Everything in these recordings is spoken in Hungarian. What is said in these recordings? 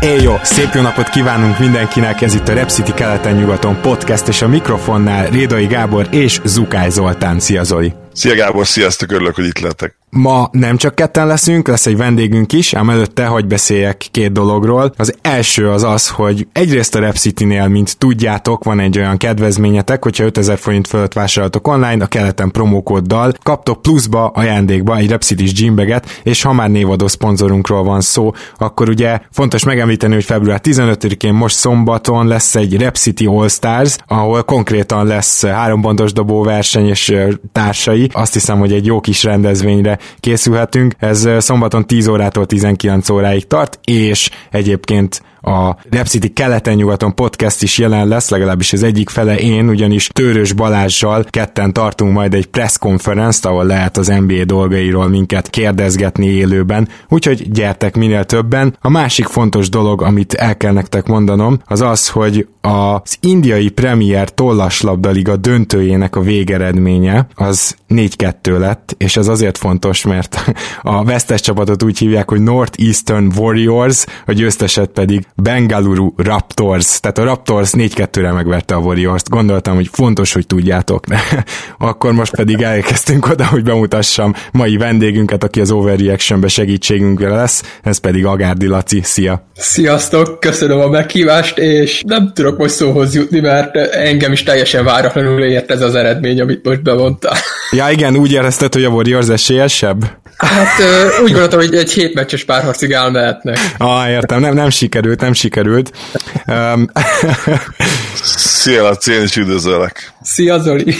Éj jó, szép jó napot kívánunk mindenkinek, ez itt a Rep City keleten-nyugaton podcast, és a mikrofonnál Rédai Gábor és Zukály Zoltán. Szia Zoli! Szia Gábor, sziasztok, örülök, hogy itt lettek. Ma nem csak ketten leszünk, lesz egy vendégünk is, ám előtte hogy beszéljek két dologról. Az első az az, hogy egyrészt a Rep City-nél, mint tudjátok, van egy olyan kedvezményetek, hogyha 5000 forint fölött vásároltok online, a keleten promókóddal kaptok pluszba ajándékba egy Rep City-s gymbaget, és ha már névadó szponzorunkról van szó, akkor ugye fontos megemlíteni, hogy február 15-én most szombaton lesz egy Rep City All Stars, ahol konkrétan lesz hárompontos dobó verseny és társai. Azt hiszem, hogy egy jó kis rendezvényre készülhetünk. Ez szombaton 10 órától 19 óráig tart, és egyébként a Rep City keleten-nyugaton podcast is jelen lesz, legalábbis az egyik fele én, ugyanis Törös Balázsjal ketten tartunk majd egy press conference ahol lehet az NBA dolgairól minket kérdezgetni élőben, úgyhogy gyertek minél többen. A másik fontos dolog, amit el kell nektek mondanom, az az, hogy az indiai Premier tollaslabdaliga döntőjének a végeredménye az 4-2 lett, és ez azért fontos, mert a vesztes csapatot úgy hívják, hogy Northeastern Warriors, a győzteset pedig Bengaluru Raptors, tehát a Raptors 4-2-re megverte a Warriors-t. Gondoltam, hogy fontos, hogy tudjátok. Akkor most pedig elkezdtünk oda, hogy bemutassam mai vendégünket, aki az Overreaction-be segítségünkre lesz, ez pedig Agárdi Laci. Szia! Sziasztok, köszönöm a meghívást, és nem tudok most szóhoz jutni, mert engem is teljesen váratlanul ért ez az eredmény, amit most bemondtál. Ja igen, úgy érezted, hogy a Warriors esélyesebb? Hát úgy gondoltam, hogy egy hétmeccses párharcig elmehetnek. Ah, értem, nem, nem sikerült, nem sikerült. Um, Szia, Laci, én is üdvözöllek. Szia, Zoli!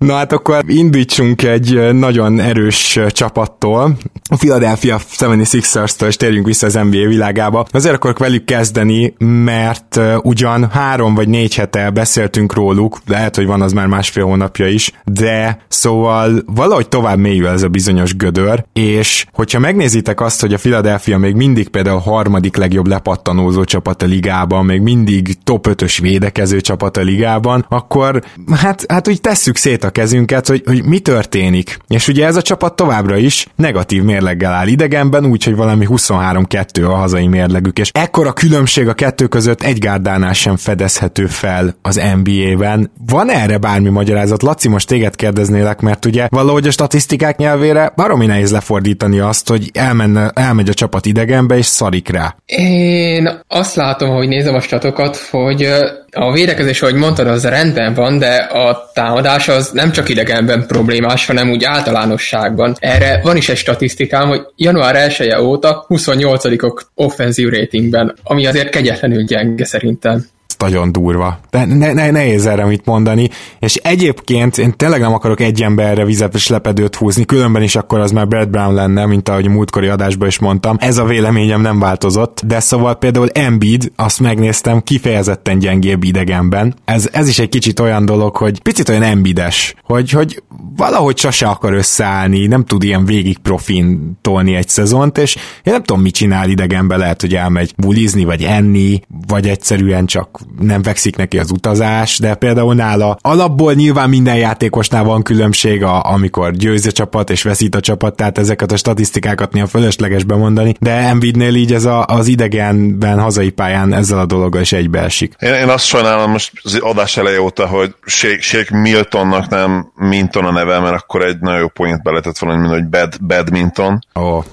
Na hát akkor indítsunk egy nagyon erős csapattól, a Philadelphia 76ers-től, és térjünk vissza az NBA világába. Azért akarok velük kezdeni, mert ugyan három vagy négy hete beszéltünk róluk, lehet, hogy van az már másfél hónapja is, de szóval valahogy tovább mélyül ez a bizonyos gödör, és hogyha megnézitek azt, hogy a Philadelphia még mindig például a harmadik legjobb lepattanózó csapat a ligában, még mindig top 5-ös védekező csapat a ligában, akkor hát, hát úgy tesszük szét a kezünket, hogy, hogy mi történik. És ugye ez a csapat továbbra is negatív mérleggel áll idegenben, úgyhogy valami 23-2 a hazai mérlegük, és ekkora különbség a kettő között egy gárdánál sem fedezhető fel az NBA-ben. Van erre bármi magyarázat? Laci, most téged kérdeznélek, mert ugye valahogy a statisztikák nyelvére baromi nehéz lefordítani azt, hogy elmenne, elmegy a csapat idegenbe, és szarik rá. Én azt látom, hogy nézem a statokat, hogy a védekezés, ahogy mondtad, az rendben van, de a támadás az nem csak idegenben problémás, hanem úgy általánosságban. Erre van is egy statisztikám, hogy január 1 -e óta 28-ok offenzív ratingben, ami azért kegyetlenül gyenge szerintem nagyon durva. De ne, ne, nehéz erre mit mondani, és egyébként én tényleg nem akarok egy emberre vizepes lepedőt húzni, különben is akkor az már Brad Brown lenne, mint ahogy a múltkori adásban is mondtam. Ez a véleményem nem változott, de szóval például Embiid, azt megnéztem, kifejezetten gyengébb idegenben. Ez, ez is egy kicsit olyan dolog, hogy picit olyan Embiides, hogy, hogy valahogy sose akar összeállni, nem tud ilyen végig profin tolni egy szezont, és én nem tudom, mit csinál idegenben, lehet, hogy elmegy bulizni, vagy enni, vagy egyszerűen csak nem fekszik neki az utazás, de például nála alapból nyilván minden játékosnál van különbség, a, amikor győz a csapat és veszít a csapat, tehát ezeket a statisztikákat néha fölösleges bemondani, de Embiidnél így ez a, az idegenben, hazai pályán ezzel a dologgal is egybeesik. Én, én azt sajnálom most az adás eleje óta, hogy Shake Miltonnak nem Minton a neve, mert akkor egy nagyon jó point be lehetett volna, mint hogy bad, badminton. Oh.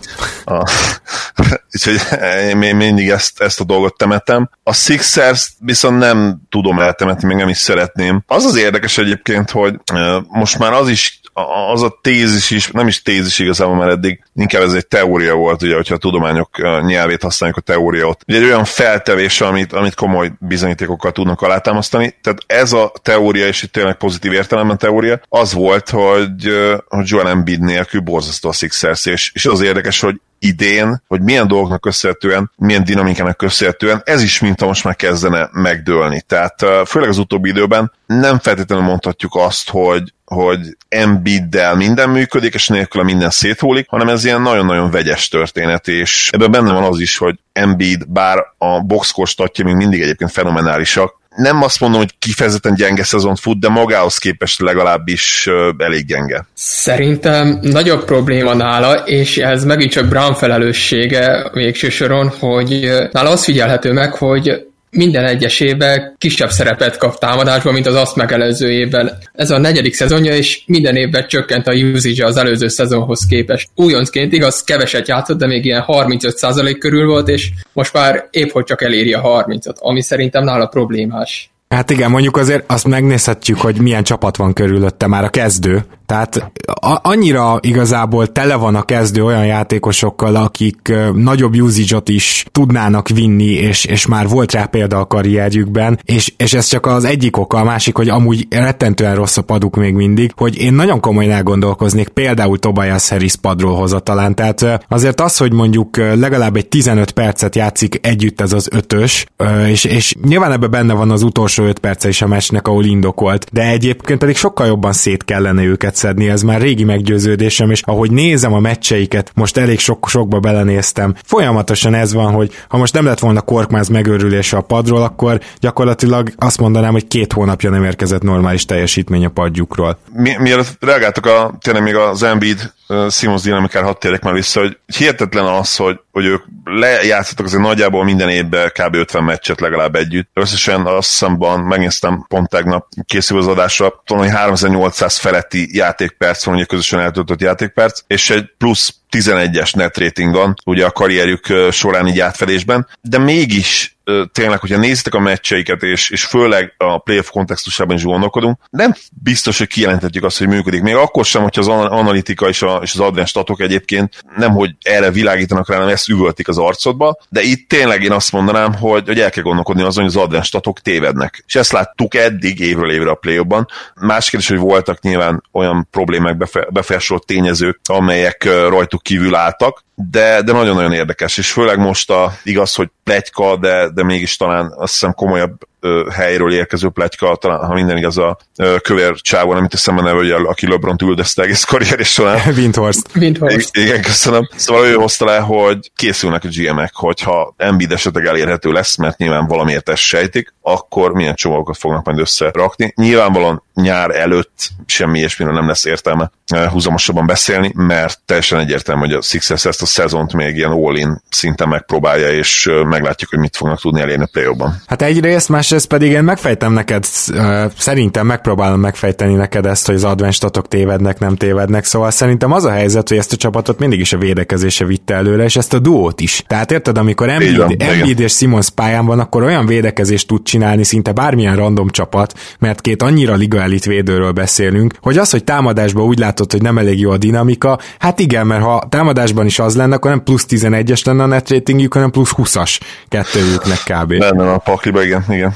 A, úgyhogy én mindig ezt, ezt a dolgot temetem. A Sixers viszont nem tudom eltemetni, még nem is szeretném. Az az érdekes egyébként, hogy most már az is az a tézis is, nem is tézis igazából, mert eddig inkább ez egy teória volt, ugye, hogyha a tudományok nyelvét használjuk a teóriót. Ugye egy olyan feltevés, amit, amit komoly bizonyítékokkal tudnak alátámasztani. Tehát ez a teória, és itt tényleg pozitív értelemben teória, az volt, hogy, hogy Joel Embiid nélkül borzasztó a Sixers, és, és az érdekes, hogy idén, hogy milyen dolgoknak köszönhetően, milyen dinamikának köszönhetően, ez is mint most már kezdene megdőlni. Tehát főleg az utóbbi időben nem feltétlenül mondhatjuk azt, hogy, hogy Embiiddel minden működik, és nélkül minden széthúlik, hanem ez ilyen nagyon-nagyon vegyes történet, és ebben benne van az is, hogy Embiid, bár a boxkor statja még mindig egyébként fenomenálisak, nem azt mondom, hogy kifejezetten gyenge szezon fut, de magához képest legalábbis elég gyenge. Szerintem nagyobb probléma nála, és ez megint csak Brown felelőssége végső soron, hogy nála az figyelhető meg, hogy minden egyes évben kisebb szerepet kap támadásban, mint az azt megelőző évben. Ez a negyedik szezonja, és minden évben csökkent a usage az előző szezonhoz képest. Újoncként igaz, keveset játszott, de még ilyen 35% körül volt, és most már épp hogy csak eléri a 30-at, ami szerintem nála problémás. Hát igen, mondjuk azért azt megnézhetjük, hogy milyen csapat van körülötte már a kezdő, tehát annyira igazából tele van a kezdő olyan játékosokkal, akik nagyobb usage is tudnának vinni, és, és már volt rá példa a karrierjükben, és, és ez csak az egyik oka, a másik, hogy amúgy rettentően rossz a paduk még mindig, hogy én nagyon komolyan elgondolkoznék például Tobias Harris padról hozatalán, tehát azért az, hogy mondjuk legalább egy 15 percet játszik együtt ez az ötös, és, és nyilván ebben benne van az utolsó 5 perce is a meccsnek, ahol indokolt, de egyébként pedig sokkal jobban szét kellene őket szedni, ez már régi meggyőződésem, és ahogy nézem a meccseiket, most elég sok-sokba belenéztem, folyamatosan ez van, hogy ha most nem lett volna Korkmáz megőrülése a padról, akkor gyakorlatilag azt mondanám, hogy két hónapja nem érkezett normális teljesítmény a padjukról. Mi, mielőtt reagáltak a, tényleg még az Embiid Simons dinamikára hadd térjek már vissza, hogy hihetetlen az, hogy, hogy ők lejátszottak azért nagyjából minden évben kb. 50 meccset legalább együtt. Összesen azt hiszem, megnéztem pont tegnap készül az adásra, tudom, hogy 3800 feletti játékperc van, ugye közösen eltöltött játékperc, és egy plusz 11-es net ratingon, ugye a karrierjük során így átfedésben, de mégis tényleg, hogyha nézitek a meccseiket, és, és főleg a playoff kontextusában is gondolkodunk, nem biztos, hogy kijelenthetjük azt, hogy működik. Még akkor sem, hogyha az analitika és, a, és az advanced statok egyébként nem, hogy erre világítanak rá, hanem ezt üvöltik az arcodba, de itt tényleg én azt mondanám, hogy, hogy el kell gondolkodni azon, hogy az advanced statok tévednek. És ezt láttuk eddig évről évre a play Más kérdés, hogy voltak nyilván olyan problémák, befe, tényezők, amelyek rajtuk kívül álltak, de, de nagyon-nagyon érdekes, és főleg most a, igaz, hogy plegyka, de, de mégis talán azt hiszem komolyabb helyről érkező plegyka, talán, ha minden igaz a ö, kövér csávó, nem itt eszembe neve, aki LeBron üldözte egész karrierés során. Windhorst. Windhorst. Igen, igen, köszönöm. Szóval ő hozta le, hogy készülnek a GM-ek, hogyha Embiid esetleg elérhető lesz, mert nyilván valamiért ezt sejtik, akkor milyen csomagokat fognak majd összerakni. Nyilvánvalóan nyár előtt semmi ilyesmire nem lesz értelme húzamosabban beszélni, mert teljesen egyértelmű, hogy a Sixers ezt a szezont még ilyen all-in szinten megpróbálja, és meglátjuk, hogy mit fognak tudni elérni a play. Hát egyrészt, másrészt pedig én megfejtem neked, szerintem megpróbálom megfejteni neked ezt, hogy az advanced statok tévednek, nem tévednek, szóval szerintem az a helyzet, hogy ezt a csapatot mindig is a védekezése vitte előre, és ezt a duót is. Tehát érted, amikor Embiid, és Simons pályán van, akkor olyan védekezést tud csinálni szinte bármilyen random csapat, mert két annyira liga elit védőről beszélünk, hogy az, hogy támadásban úgy látod, hogy nem elég jó a dinamika, hát igen, mert ha támadásban is az lenne, akkor nem plusz 11-es lenne a net ratingjük, hanem plusz 20-as kettőjüknek kb. Lenne a pakliba, igen, igen.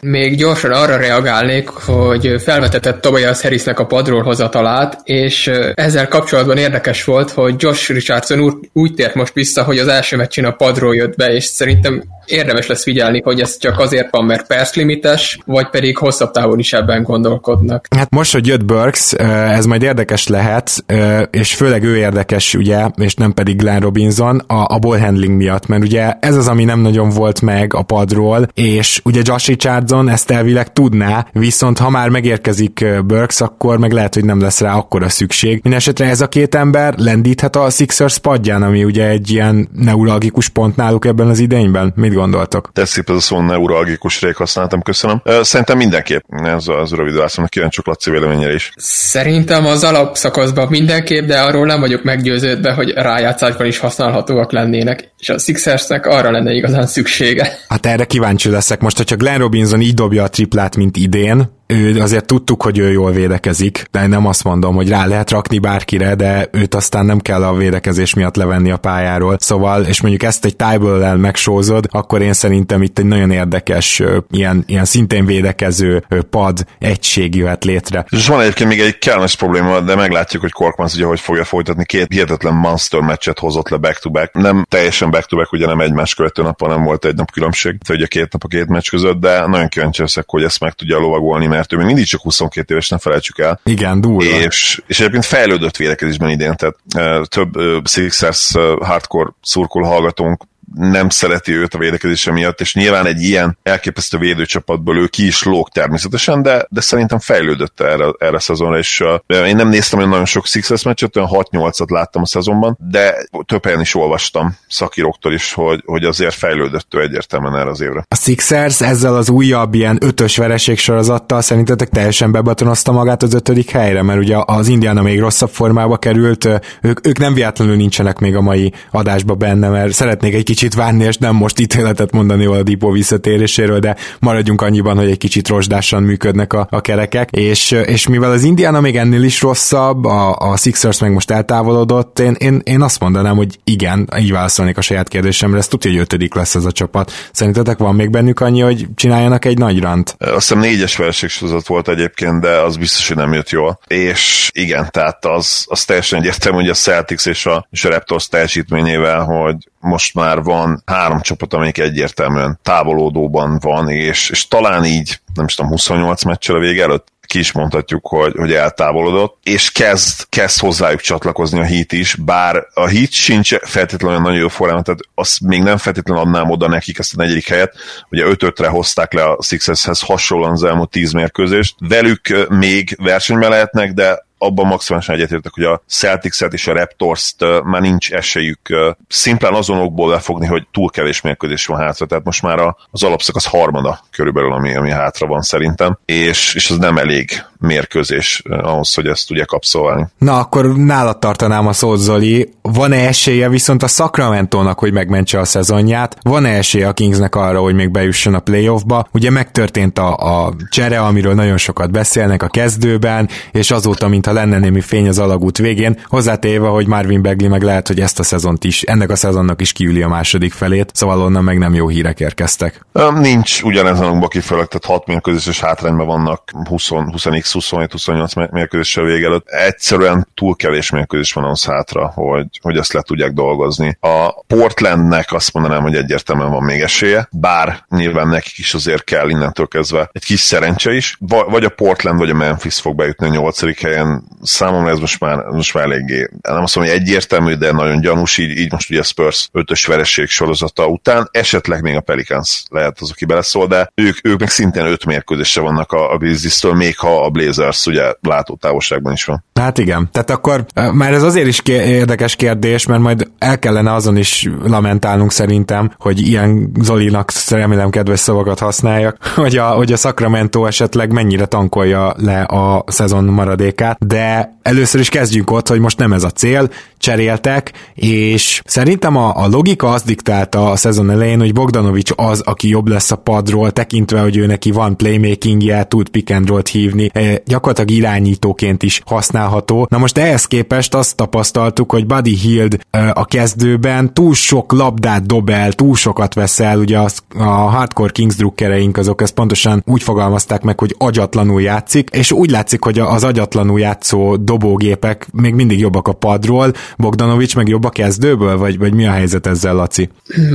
Még gyorsan arra reagálnék, hogy felvetetett Tobias Harrisnek a padról hozatalát, és ezzel kapcsolatban érdekes volt, hogy Josh Richardson úgy, úgy tért most vissza, hogy az első meccsen a padról jött be, és szerintem érdemes lesz figyelni, hogy ez csak azért van, mert perc limites, vagy pedig hosszabb távon is ebben gondolkodnak. Hát most, hogy jött Burks, ez majd érdekes lehet, és főleg ő érdekes, ugye, és nem pedig Glenn Robinson a, a ball handling miatt, mert ugye ez az, ami nem nagyon volt meg a padról, és ugye Josh Richard szezon ezt elvileg tudná, viszont ha már megérkezik Burks, akkor meg lehet, hogy nem lesz rá akkora szükség. Mindenesetre ez a két ember lendíthet a Sixers padján, ami ugye egy ilyen neuralgikus pont náluk ebben az idényben. Mit gondoltok? Tetszik ez a szó neuralgikus rég használtam, köszönöm. Szerintem mindenképp. Ez az rövid válaszom, kíváncsiak Laci véleményére is. Szerintem az alapszakaszban mindenképp, de arról nem vagyok meggyőződve, hogy rájátszásban is használhatóak lennének, és a Sixersnek arra lenne igazán szüksége. Hát erre kíváncsi leszek most, hogyha Glenn Robinson így dobja a triplát, mint idén, ő azért tudtuk, hogy ő jól védekezik, de nem azt mondom, hogy rá lehet rakni bárkire, de őt aztán nem kell a védekezés miatt levenni a pályáról. Szóval, és mondjuk ezt egy tájból megsózod, akkor én szerintem itt egy nagyon érdekes, ilyen, ilyen szintén védekező pad egység jöhet létre. És van egyébként még egy kellemes probléma, de meglátjuk, hogy Korkmaz ugye hogy fogja folytatni. Két hihetetlen monster meccset hozott le back-to-back. Nem teljesen back-to-back, ugye nem egymás követő napon nem volt egy nap különbség, tehát ugye két nap a két meccs között, de nagyon kíváncsi leszek, hogy ezt meg tudja lovagolni, mert mert ő még mindig csak 22 éves, nem felejtsük el. Igen, durva. És, és egyébként fejlődött védekezésben idén, tehát uh, több uh, Sixers uh, hardcore szurkol hallgatónk nem szereti őt a védekezése miatt, és nyilván egy ilyen elképesztő védőcsapatból ő ki is lóg természetesen, de, de szerintem fejlődött erre, erre a szezonra, és uh, én nem néztem olyan nagyon sok Sixers meccset, olyan 6-8-at láttam a szezonban, de több helyen is olvastam szakíróktól is, hogy, hogy azért fejlődött ő egyértelműen erre az évre. A Sixers ezzel az újabb ilyen ötös vereség sorozattal szerintetek teljesen bebatonozta magát az ötödik helyre, mert ugye az Indiana még rosszabb formába került, ők, ők nem véletlenül nincsenek még a mai adásba benne, mert szeretnék egy kicsit kicsit várni, és nem most ítéletet mondani a Dipó visszatéréséről, de maradjunk annyiban, hogy egy kicsit rozsdásan működnek a, a kerekek, és, és mivel az Indiana még ennél is rosszabb, a, a Sixers meg most eltávolodott, én, én, én azt mondanám, hogy igen, így válaszolnék a saját kérdésemre, ez tudja, hogy ötödik lesz ez a csapat. Szerintetek van még bennük annyi, hogy csináljanak egy nagy rant? Azt hiszem négyes versenysorozat volt egyébként, de az biztos, hogy nem jött jól. És igen, tehát az, az teljesen egyértelmű, hogy a Celtics és a, és a Raptors teljesítményével, hogy most már van három csapat, amelyik egyértelműen távolódóban van, és, és talán így, nem is tudom, 28 meccsel a vége előtt ki is mondhatjuk, hogy, hogy eltávolodott, és kezd, kezd hozzájuk csatlakozni a hit is, bár a hit sincs feltétlenül nagyon jó formában, tehát azt még nem feltétlenül adnám oda nekik ezt a negyedik helyet, ugye 5 hozták le a Sixershez hasonlóan az elmúlt 10 mérkőzést, velük még versenyben lehetnek, de abban maximálisan egyetértek, hogy a Celtics-et és a Raptors-t már nincs esélyük szimplán azonokból lefogni, hogy túl kevés mérkőzés van hátra, tehát most már az alapszakasz harmada körülbelül, ami, ami hátra van szerintem, és, és az nem elég mérkőzés ahhoz, hogy ezt tudja kapszolni. Na, akkor nálad tartanám a szót, Zoli. Van-e esélye viszont a Sacramento-nak, hogy megmentse a szezonját? Van-e esélye a Kingsnek arra, hogy még bejusson a playoffba? Ugye megtörtént a, a csere, amiről nagyon sokat beszélnek a kezdőben, és azóta, mint mintha lenne némi fény az alagút végén, hozzátéve, hogy Marvin Bagley meg lehet, hogy ezt a szezont is, ennek a szezonnak is kiüli a második felét, szóval onnan meg nem jó hírek érkeztek. Nincs ugyanezen a kifelek, tehát 6 mérkőzéses hátrányban vannak 20, 20x, 27, 28 mérkőzéssel vége előtt. Egyszerűen túl kevés mérkőzés van az hátra, hogy, hogy ezt le tudják dolgozni. A Portlandnek azt mondanám, hogy egyértelműen van még esélye, bár nyilván nekik is azért kell innentől kezdve egy kis szerencse is, vagy a Portland vagy a Memphis fog bejutni a nyolcadik helyen, számomra ez most már, most már eléggé, nem azt mondom, hogy egyértelmű, de nagyon gyanús, így, így most ugye Spurs ötös vereség sorozata után, esetleg még a Pelicans lehet az, aki beleszól, de ők, ők meg szintén öt mérkőzésre vannak a, a Grizzlies-től, még ha a Blazers ugye látótávolságban is van. Hát igen, tehát akkor már ez azért is érdekes kérdés, mert majd el kellene azon is lamentálnunk szerintem, hogy ilyen Zolinak remélem kedves szavakat használjak, hogy a, hogy a Sacramento esetleg mennyire tankolja le a szezon maradékát, de először is kezdjünk ott, hogy most nem ez a cél, cseréltek, és szerintem a, a logika az diktálta a szezon elején, hogy Bogdanovics az, aki jobb lesz a padról, tekintve, hogy ő neki van playmakingje, tud pick and roll hívni, e, gyakorlatilag irányítóként is használható. Na most ehhez képest azt tapasztaltuk, hogy Buddy Hield e, a kezdőben túl sok labdát dob el, túl sokat vesz el, ugye az, a hardcore Kings drukkereink azok ezt pontosan úgy fogalmazták meg, hogy agyatlanul játszik, és úgy látszik, hogy az agyatlanul játszó dobógépek még mindig jobbak a padról, Bogdanovics meg jobb a kezdőből, vagy, vagy mi a helyzet ezzel, Laci?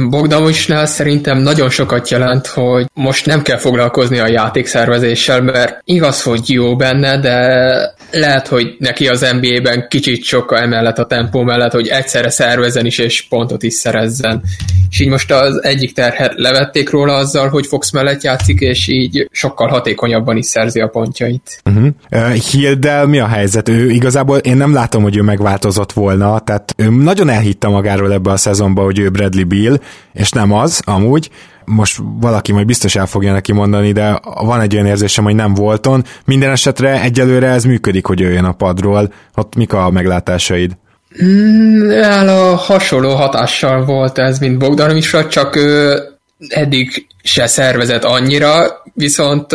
Bogdanovicsnál szerintem nagyon sokat jelent, hogy most nem kell foglalkozni a játékszervezéssel, mert igaz, hogy jó benne, de lehet, hogy neki az NBA-ben kicsit sokkal emellett a tempó mellett, hogy egyszerre szervezzen is, és pontot is szerezzen. És így most az egyik terhet levették róla azzal, hogy Fox mellett játszik, és így sokkal hatékonyabban is szerzi a pontjait. Uh-huh. Uh, Hildel mi a helyzet? Ő igazából én nem látom, hogy ő megváltozott volna, tehát ő nagyon elhitte magáról ebbe a szezonba, hogy ő Bradley Bill, és nem az, amúgy, most valaki majd biztos el fogja neki mondani, de van egy olyan érzésem, hogy nem volton. Minden esetre egyelőre ez működik, hogy jöjjön a padról. Ott mik a meglátásaid? Mm, el a hasonló hatással volt ez, mint Bogdanovicsra, csak ő eddig se szervezett annyira, viszont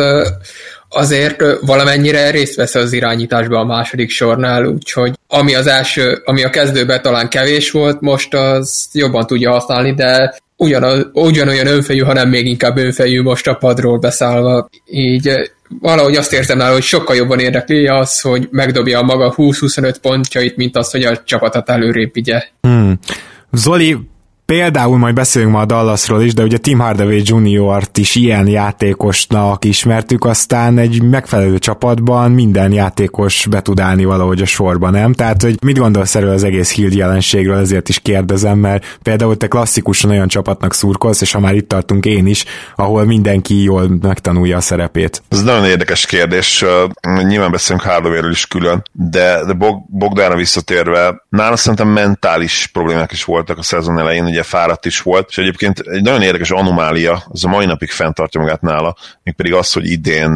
azért valamennyire részt vesz az irányításban a második sornál, úgyhogy ami az első, ami a kezdőben talán kevés volt, most az jobban tudja használni, de ugyanaz, ugyanolyan önfejű, hanem még inkább önfejű most a padról beszállva. Így eh, valahogy azt érzem nála, hogy sokkal jobban érdekli az, hogy megdobja a maga 20-25 pontjait, mint az, hogy a csapatot előrébb vigye. Hmm. Zoli, Például majd beszélünk ma a Dallasról is, de ugye Tim Hardaway Jr.-t is ilyen játékosnak ismertük, aztán egy megfelelő csapatban minden játékos be tud állni valahogy a sorba, nem? Tehát, hogy mit gondolsz erről az egész Hild jelenségről, ezért is kérdezem, mert például te klasszikusan olyan csapatnak szurkolsz, és ha már itt tartunk én is, ahol mindenki jól megtanulja a szerepét. Ez nagyon érdekes kérdés, nyilván beszélünk Hardaway-ről is külön, de, de Bog, Bogdára visszatérve, nála szerintem mentális problémák is voltak a szezon elején, ugye ugye fáradt is volt, és egyébként egy nagyon érdekes anomália, az a mai napig fenntartja magát nála, mégpedig az, hogy idén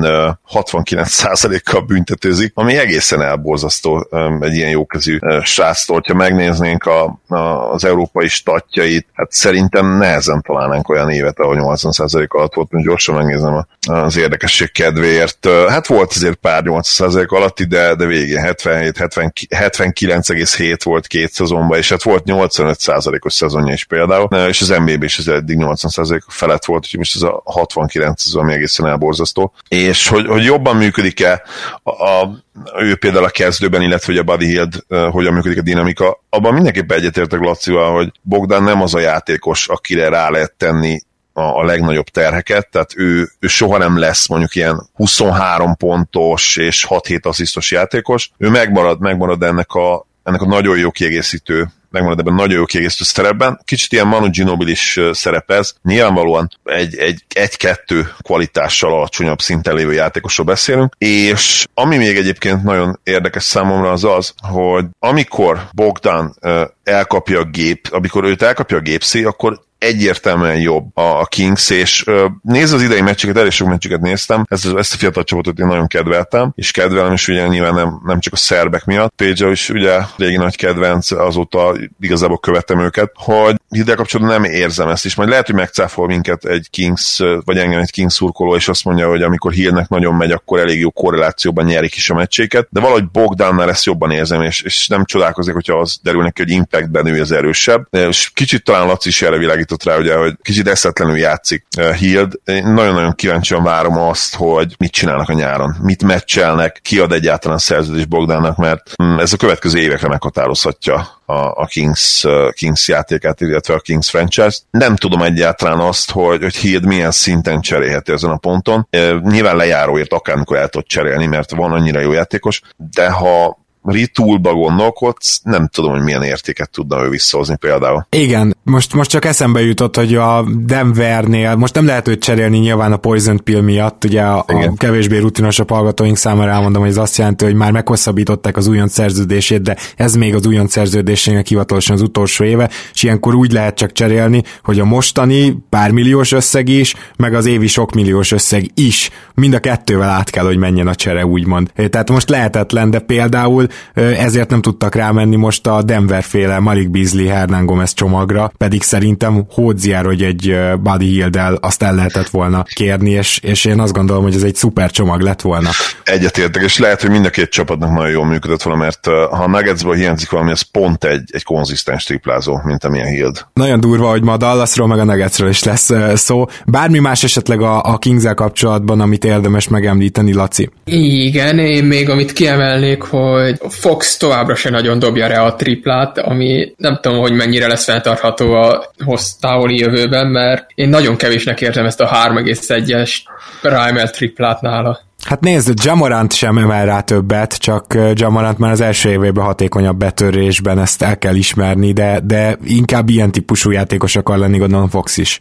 69%-kal büntetőzik, ami egészen elborzasztó egy ilyen jókezű sráctól. Ha megnéznénk a, a, az európai statjait, hát szerintem nehezen találnánk olyan évet, ahol 80% alatt volt, mint gyorsan megnézem az érdekesség kedvéért. Hát volt azért pár 80% alatti, de, de végén 77, 79,7 volt két szezonban, és hát volt 85%-os szezonja is például, és az NB-ben is ez eddig 80% felett volt, úgyhogy most ez a 69 ez ami egészen elborzasztó. És hogy, hogy jobban működik-e a, a ő például a kezdőben, illetve hogy a Buddy Hield uh, hogyan működik a dinamika, abban mindenképpen egyetértek Lacival, hogy Bogdan nem az a játékos, akire rá lehet tenni a, a legnagyobb terheket, tehát ő, ő soha nem lesz mondjuk ilyen 23 pontos és 6-7 asszisztos játékos, ő megmarad, megmarad ennek a, ennek a nagyon jó kiegészítő megmarad ebben nagyon jó kiegészítő szerepben. Kicsit ilyen Manu Ginobili is szerepez. Nyilvánvalóan egy, egy, egy-kettő kvalitással alacsonyabb szinten lévő játékosról beszélünk, és ami még egyébként nagyon érdekes számomra az az, hogy amikor Bogdan elkapja a gép, amikor őt elkapja a gépszé, akkor egyértelműen jobb a Kings, és néz az idei meccseket, elég sok meccseket néztem, ezt, ezt a fiatal csapatot én nagyon kedveltem, és kedvelem is ugye nyilván nem, nem csak a szerbek miatt, Page is ugye régi nagy kedvenc, azóta igazából követem őket, hogy ide kapcsolatban nem érzem ezt is, majd lehet, hogy megcáfol minket egy Kings, vagy engem egy Kings szurkoló, és azt mondja, hogy amikor Hillnek nagyon megy, akkor elég jó korrelációban nyerik is a meccséket, de valahogy Bogdánnál ezt jobban érzem, és, és nem csodálkozik, hogyha az derül neki, hogy impactben ő az erősebb. És kicsit talán Laci is erre világított rá, ugye, hogy kicsit eszetlenül játszik Hild. Én nagyon-nagyon kíváncsian várom azt, hogy mit csinálnak a nyáron, mit meccselnek, kiad egyáltalán szerződés Bogdánnak, mert mm, ez a következő évekre meghatározhatja a, a Kings, Kings játékát, illetve a Kings franchise. Nem tudom egyáltalán azt, hogy, hogy Hild milyen szinten cserélheti ezen a ponton. Nyilván lejáróért akármikor el tud cserélni, mert van annyira jó játékos, de ha retoolba gondolkodsz, nem tudom, hogy milyen értéket tudna ő visszahozni például. Igen, most, most csak eszembe jutott, hogy a Denvernél, most nem lehet őt cserélni nyilván a Poison Pill miatt, ugye a, a kevésbé rutinosabb hallgatóink számára elmondom, hogy ez azt jelenti, hogy már meghosszabbították az újon szerződését, de ez még az újon szerződésének hivatalosan az utolsó éve, és ilyenkor úgy lehet csak cserélni, hogy a mostani pár milliós összeg is, meg az évi sok milliós összeg is, mind a kettővel át kell, hogy menjen a csere, úgymond. Tehát most lehetetlen, de például ezért nem tudtak rámenni most a Denver féle Malik Beasley Hernán Gomez csomagra, pedig szerintem Hódziár, hogy egy Buddy hield azt el lehetett volna kérni, és, és én azt gondolom, hogy ez egy szuper csomag lett volna. Egyetértek, és lehet, hogy mind a két csapatnak nagyon jól működött volna, mert ha a Nuggetsből hiányzik valami, az pont egy, egy konzisztens triplázó, mint amilyen Hield. Nagyon durva, hogy ma a Dallasról meg a Nuggetsről is lesz szó. Bármi más esetleg a, a kings kapcsolatban, amit érdemes megemlíteni, Laci? Igen, én még amit kiemelnék, hogy Fox továbbra se nagyon dobja rá a triplát, ami nem tudom, hogy mennyire lesz fenntartható a hossz távoli jövőben, mert én nagyon kevésnek értem ezt a 3,1-es primer triplát nála. Hát nézd, Jamorant sem emel rá többet, csak Jamorant már az első évében hatékonyabb betörésben, ezt el kell ismerni, de, de inkább ilyen típusú játékos akar lenni, gondolom Fox is.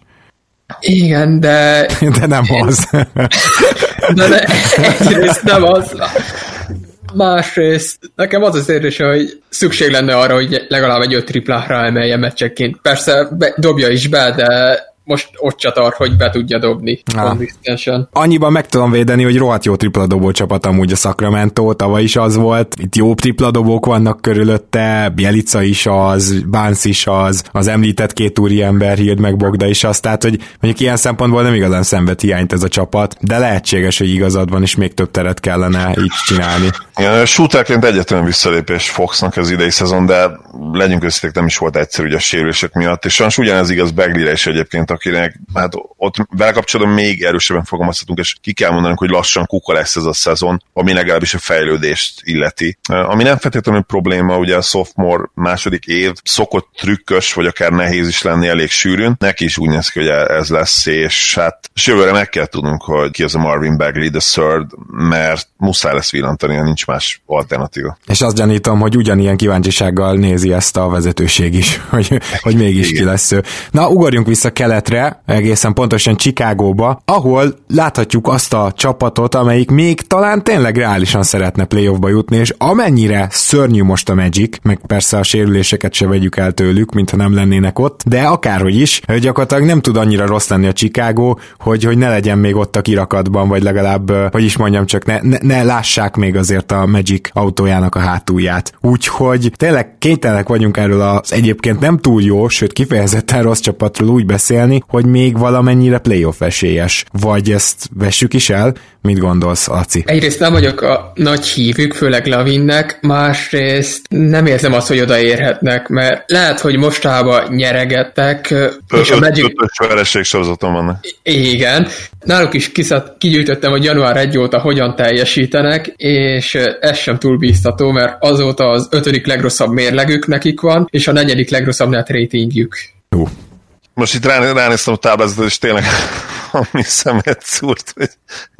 Igen, de... De nem az. de, de egyrészt nem az. Másrészt nekem az az érzés, hogy szükség lenne arra, hogy legalább egy öt triplára emelje meccsekként. Persze be, dobja is be, de most ott csatar, hogy be tudja dobni konzisztensen. Annyiban meg tudom védeni, hogy rohadt jó tripladobó csapat amúgy a Sacramento, tavaly is az volt, itt jó tripladobók vannak körülötte, Bielica is az, Bánsz is az, az említett két úri ember, Hild meg Bogda is az, tehát hogy mondjuk ilyen szempontból nem igazán szenved hiányt ez a csapat, de lehetséges, hogy igazad van, és még több teret kellene így csinálni. Igen, shooterként egyetlen visszalépés Foxnak az idei szezon, de legyünk összetek, nem is volt egyszerű ugye a sérülések miatt, és sajnos ugyanez igaz Beglire is egyébként, akinek hát ott vele kapcsolatban még erősebben fogalmazhatunk, és ki kell mondanunk, hogy lassan kuka lesz ez a szezon, ami legalábbis a fejlődést illeti. Ami nem feltétlenül probléma, ugye a sophomore második év szokott trükkös, vagy akár nehéz is lenni elég sűrűn, neki is úgy néz ki, hogy ez lesz, és hát jövőre meg kell tudnunk, hogy ki az a Marvin Bagley the third, mert muszáj lesz villantani, nincs más alternatíva. És azt gyanítom, hogy ugyanilyen kíváncsisággal nézi ezt a vezetőség is, hogy, hogy mégis Igen. ki lesz ő. Na, ugorjunk vissza keletre, egészen pontosan Chicagóba, ahol láthatjuk azt a csapatot, amelyik még talán tényleg reálisan szeretne playoffba jutni, és amennyire szörnyű most a Magic, meg persze a sérüléseket se vegyük el tőlük, mintha nem lennének ott, de akárhogy is, gyakorlatilag nem tud annyira rossz lenni a Chicago, hogy, hogy ne legyen még ott a kirakatban, vagy legalább, hogy is mondjam, csak ne, ne, ne lássák még azért a Magic autójának a hátulját. Úgyhogy tényleg kénytelenek vagyunk erről az egyébként nem túl jó, sőt kifejezetten rossz csapatról úgy beszélni, hogy még valamennyire playoff esélyes. Vagy ezt vessük is el? Mit gondolsz, Aci? Egyrészt nem vagyok a nagy hívük, főleg Lavinnek, másrészt nem érzem azt, hogy odaérhetnek, mert lehet, hogy mostában nyeregettek, és a Magic... Ötös sorozaton vannak. Igen. Náluk is kiszat, kigyűjtöttem, hogy január 1 óta hogyan teljesítenek, és ez sem túl bíztató, mert azóta az ötödik legrosszabb mérlegük nekik van, és a negyedik legrosszabb net ratingjük. Uh. Most itt rá, ránéztem a táblázatot, és tényleg ami szemet szúrt, hogy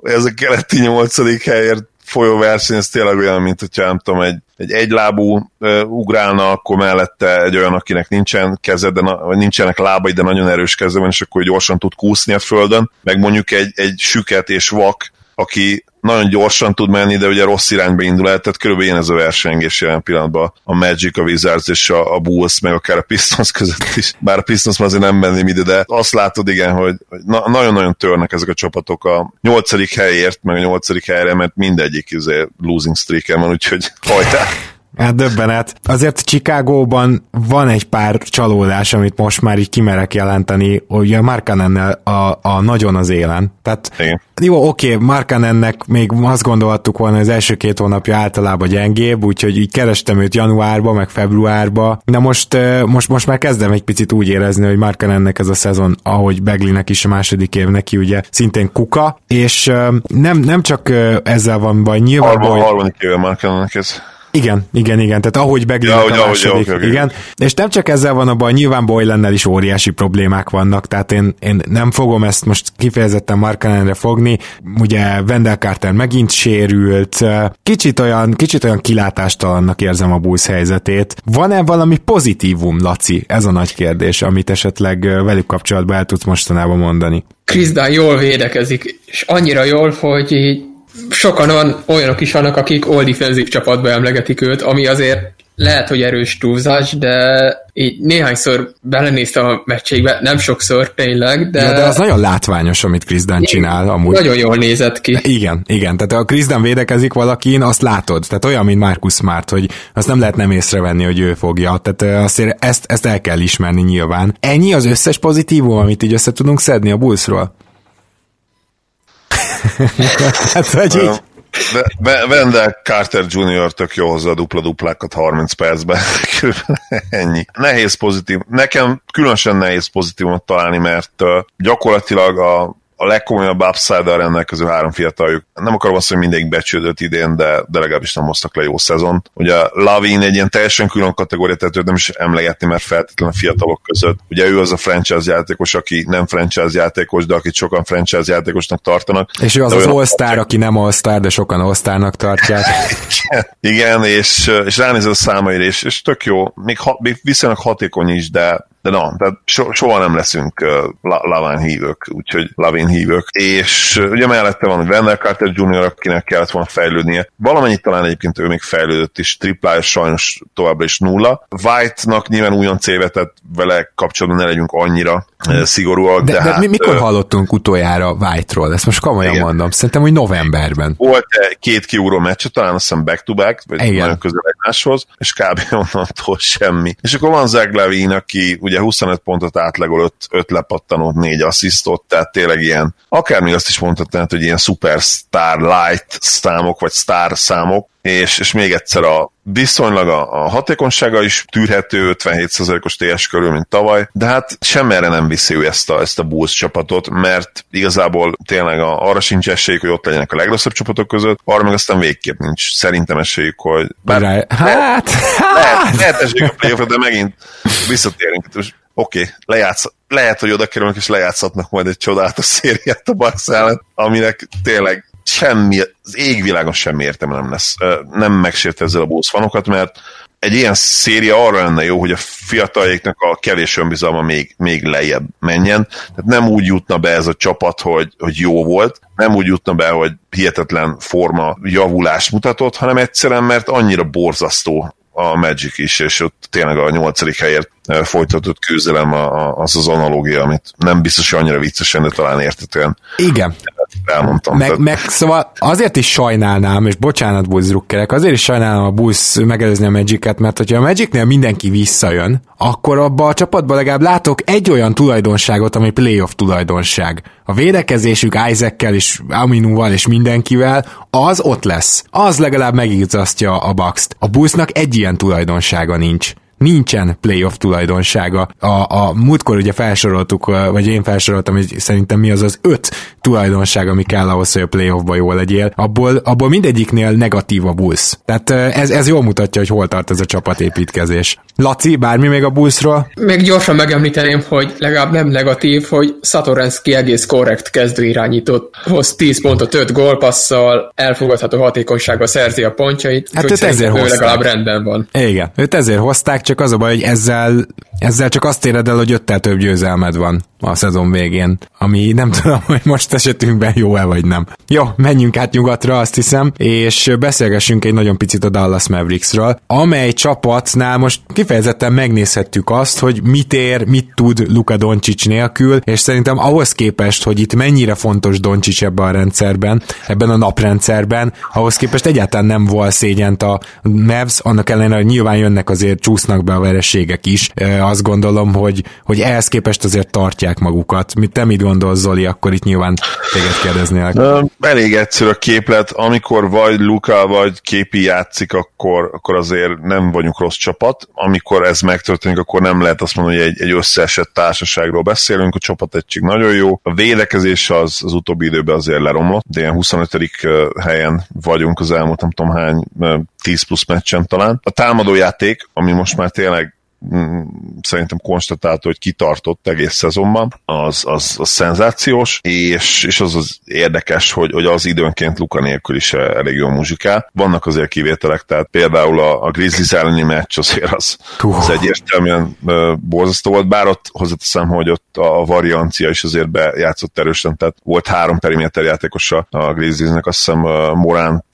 ez a keleti nyolcadik helyért folyó verseny, ez tényleg olyan, mint hogyha nem tudom, egy, egy egylábú uh, ugrálna, akkor mellette egy olyan, akinek nincsen keze, de na, vagy nincsenek lábai, de nagyon erős keze van, és akkor gyorsan tud kúszni a földön, meg mondjuk egy, egy süket és vak, aki nagyon gyorsan tud menni, de ugye rossz irányba indul el, tehát körülbelül ilyen ez a versengés jelen pillanatban a Magic, a Wizards és a, a Bulls, meg akár a Pistons között is. Bár a Pistons azért nem menném ide, de azt látod igen, hogy, na, nagyon-nagyon törnek ezek a csapatok a nyolcadik helyért, meg a nyolcadik helyre, mert mindegyik izé, losing streak van, úgyhogy hajtál. Hát döbbenet. Azért Chicagóban van egy pár csalódás, amit most már így kimerek jelenteni, hogy a Markanennel a, a nagyon az élen. Tehát Igen. jó, oké, Markanennek még azt gondoltuk volna, hogy az első két hónapja általában gyengébb, úgyhogy így kerestem őt januárba, meg februárba. De most, most, most már kezdem egy picit úgy érezni, hogy Markanennek ez a szezon, ahogy Beglinek is a második év neki ugye szintén kuka, és nem, nem csak ezzel van baj, nyilván... Harmadik éve Markanennek ez. Igen, igen, igen, tehát ahogy beglinek ja, a második, ahogy, igen. És nem csak ezzel van a baj, nyilván Boylennel is óriási problémák vannak, tehát én, én nem fogom ezt most kifejezetten Markanenre fogni, ugye Wendell Carter megint sérült, kicsit olyan, kicsit olyan kilátástalannak érzem a Bulls helyzetét. Van-e valami pozitívum, Laci? Ez a nagy kérdés, amit esetleg velük kapcsolatban el tudsz mostanában mondani. Dunn jól védekezik, és annyira jól, hogy így sokan van, olyanok is vannak, akik all defensív csapatba emlegetik őt, ami azért lehet, hogy erős túlzás, de így néhányszor belenéztem a meccségbe, nem sokszor tényleg, de... Ja, de az nagyon látványos, amit Dunn csinál amúgy. Nagyon jól nézett ki. Igen, igen, tehát ha Dunn védekezik valakin, azt látod, tehát olyan, mint Marcus Smart, hogy azt nem lehet nem észrevenni, hogy ő fogja, tehát azért ezt, ezt el kell ismerni nyilván. Ennyi az összes pozitívum, amit így össze tudunk szedni a Bullsról? hát, hogy így. Wendell Carter Jr. tök jó hozza a dupla-duplákat 30 percben. Ennyi. Nehéz pozitív. Nekem különösen nehéz pozitívumot találni, mert gyakorlatilag a, a legkomolyabb upside-dal rendelkező három fiataljuk. Nem akarom azt, hogy mindig becsődött idén, de, de legalábbis nem hoztak le jó szezon. Ugye Lavin egy ilyen teljesen külön kategóriát, tehát őt nem is emlegetni, mert feltétlenül a fiatalok között. Ugye ő az a franchise játékos, aki nem franchise játékos, de akit sokan franchise játékosnak tartanak. És ő az az all aki nem all de sokan all tartják. Igen, és, és ránéz a számaira, és, és tök jó, még, ha, még viszonylag hatékony is, de de na, tehát so, soha nem leszünk uh, Laván hívők, úgyhogy Lavin hívők. És uh, ugye mellette van Wendell Carter Jr., akinek kellett volna fejlődnie. Valamennyit talán egyébként ő még fejlődött is, triplája sajnos továbbra is nulla. White-nak nyilván újon cévetett vele kapcsolatban ne legyünk annyira uh, szigorúak. De, de, de hát, mikor uh, hallottunk utoljára White-ról? Ezt most komolyan igen. mondom. Szerintem, hogy novemberben. Volt két kiúró meccs, talán azt hiszem back-to-back, vagy igen. nagyon közel egymáshoz, és kb. onnantól semmi. És akkor van Zach Levine, aki ugye 25 pontot átlagol, 5, 5 lepattanót, 4 asszisztot, tehát tényleg ilyen, akár még azt is mondhatnád, hogy ilyen superstar light számok, vagy star számok, és, és még egyszer a viszonylag a, a hatékonysága is tűrhető 57%-os TS körül, mint tavaly, de hát semmerre nem viszi ő ezt a, ezt a Bulls csapatot, mert igazából tényleg a, arra sincs esélyük, hogy ott legyenek a legrosszabb csapatok között, arra meg aztán végképp nincs szerintem esélyük, hogy bár hát, lehet, lehet, lehet esélyük a playoffra, de megint visszatérünk. Oké, okay, lejátsz, lehet, hogy oda kerülnek és lejátszhatnak majd egy csodálatos szériát a Barcelona, aminek tényleg semmi, az égvilágon semmi értelme nem lesz. Nem megsért ezzel a Bulls fanokat, mert egy ilyen széria arra lenne jó, hogy a fiataljaiknak a kevés önbizalma még, még lejjebb menjen. Tehát nem úgy jutna be ez a csapat, hogy, hogy jó volt, nem úgy jutna be, hogy hihetetlen forma javulást mutatott, hanem egyszerűen, mert annyira borzasztó a Magic is, és ott tényleg a nyolcadik helyért folytatott küzdelem az az analógia, amit nem biztos, hogy annyira viccesen, de talán értetően. Igen. Elmondtam. Meg, meg szóval azért is sajnálnám, és bocsánat Bulls drukkerek, azért is sajnálnám a Bulls megelőzni a Magic-et, mert hogyha a Magicnél mindenki visszajön, akkor abba a csapatban legalább látok egy olyan tulajdonságot, ami playoff tulajdonság. A védekezésük Isaackel és Aminuval és mindenkivel, az ott lesz. Az legalább megigazasztja a Bucks-t. A Bullsnak egy ilyen tulajdonsága nincs nincsen playoff tulajdonsága. A, a múltkor ugye felsoroltuk, vagy én felsoroltam, hogy szerintem mi az az öt tulajdonság, ami kell ahhoz, hogy a playoffba jól legyél. Abból, abból mindegyiknél negatív a Bulls. Tehát ez, ez jól mutatja, hogy hol tart ez a csapatépítkezés. Laci, bármi még a Bullsról? Még gyorsan megemlíteném, hogy legalább nem negatív, hogy Satoranski egész korrekt kezdőirányított, hoz 10 pontot 5 gólpasszal, elfogadható hatékonysággal szerzi a pontjait. Hát őt ezért hozták. legalább rendben van. Igen, őt ezért hozták, csak az a baj, hogy ezzel, ezzel csak azt éred el, hogy öttel több győzelmed van a szezon végén, ami nem tudom, hogy most esetünkben jó-e vagy nem. Jó, menjünk át nyugatra, azt hiszem, és beszélgessünk egy nagyon picit a Dallas Mavericksről, amely csapatnál most kifejezetten megnézhettük azt, hogy mit ér, mit tud Luka Doncic nélkül, és szerintem ahhoz képest, hogy itt mennyire fontos Doncic ebben a rendszerben, ebben a naprendszerben, ahhoz képest egyáltalán nem volt szégyent a Mavs, annak ellenére, hogy nyilván jönnek azért csúsznak be a vereségek is. Azt gondolom, hogy, hogy ehhez képest azért tartják magukat. Mit te mit gondolsz, Zoli, akkor itt nyilván téged kérdeznélek. Elég egyszerű a képlet, amikor vagy Luka, vagy képi játszik, akkor, akkor azért nem vagyunk rossz csapat. Amikor ez megtörténik, akkor nem lehet azt mondani, hogy egy, egy összeesett társaságról beszélünk, a csapat egység nagyon jó. A védekezés az, az utóbbi időben azért leromlott, de ilyen 25. helyen vagyunk az elmúlt nem tudom hány 10 plusz meccsen talán. A támadójáték, ami most már tényleg szerintem konstatálta, hogy kitartott egész szezonban, az, az, az szenzációs, és, és az az érdekes, hogy, hogy az időnként Luka nélkül is elég jó muzsikál. Vannak azért kivételek, tehát például a, a Grizzlies elleni meccs azért az, az egyértelműen borzasztó volt, bár ott hozzáteszem, hogy ott a variancia is azért bejátszott erősen, tehát volt három periméter játékosa a Grizzliesnek, azt hiszem Morant,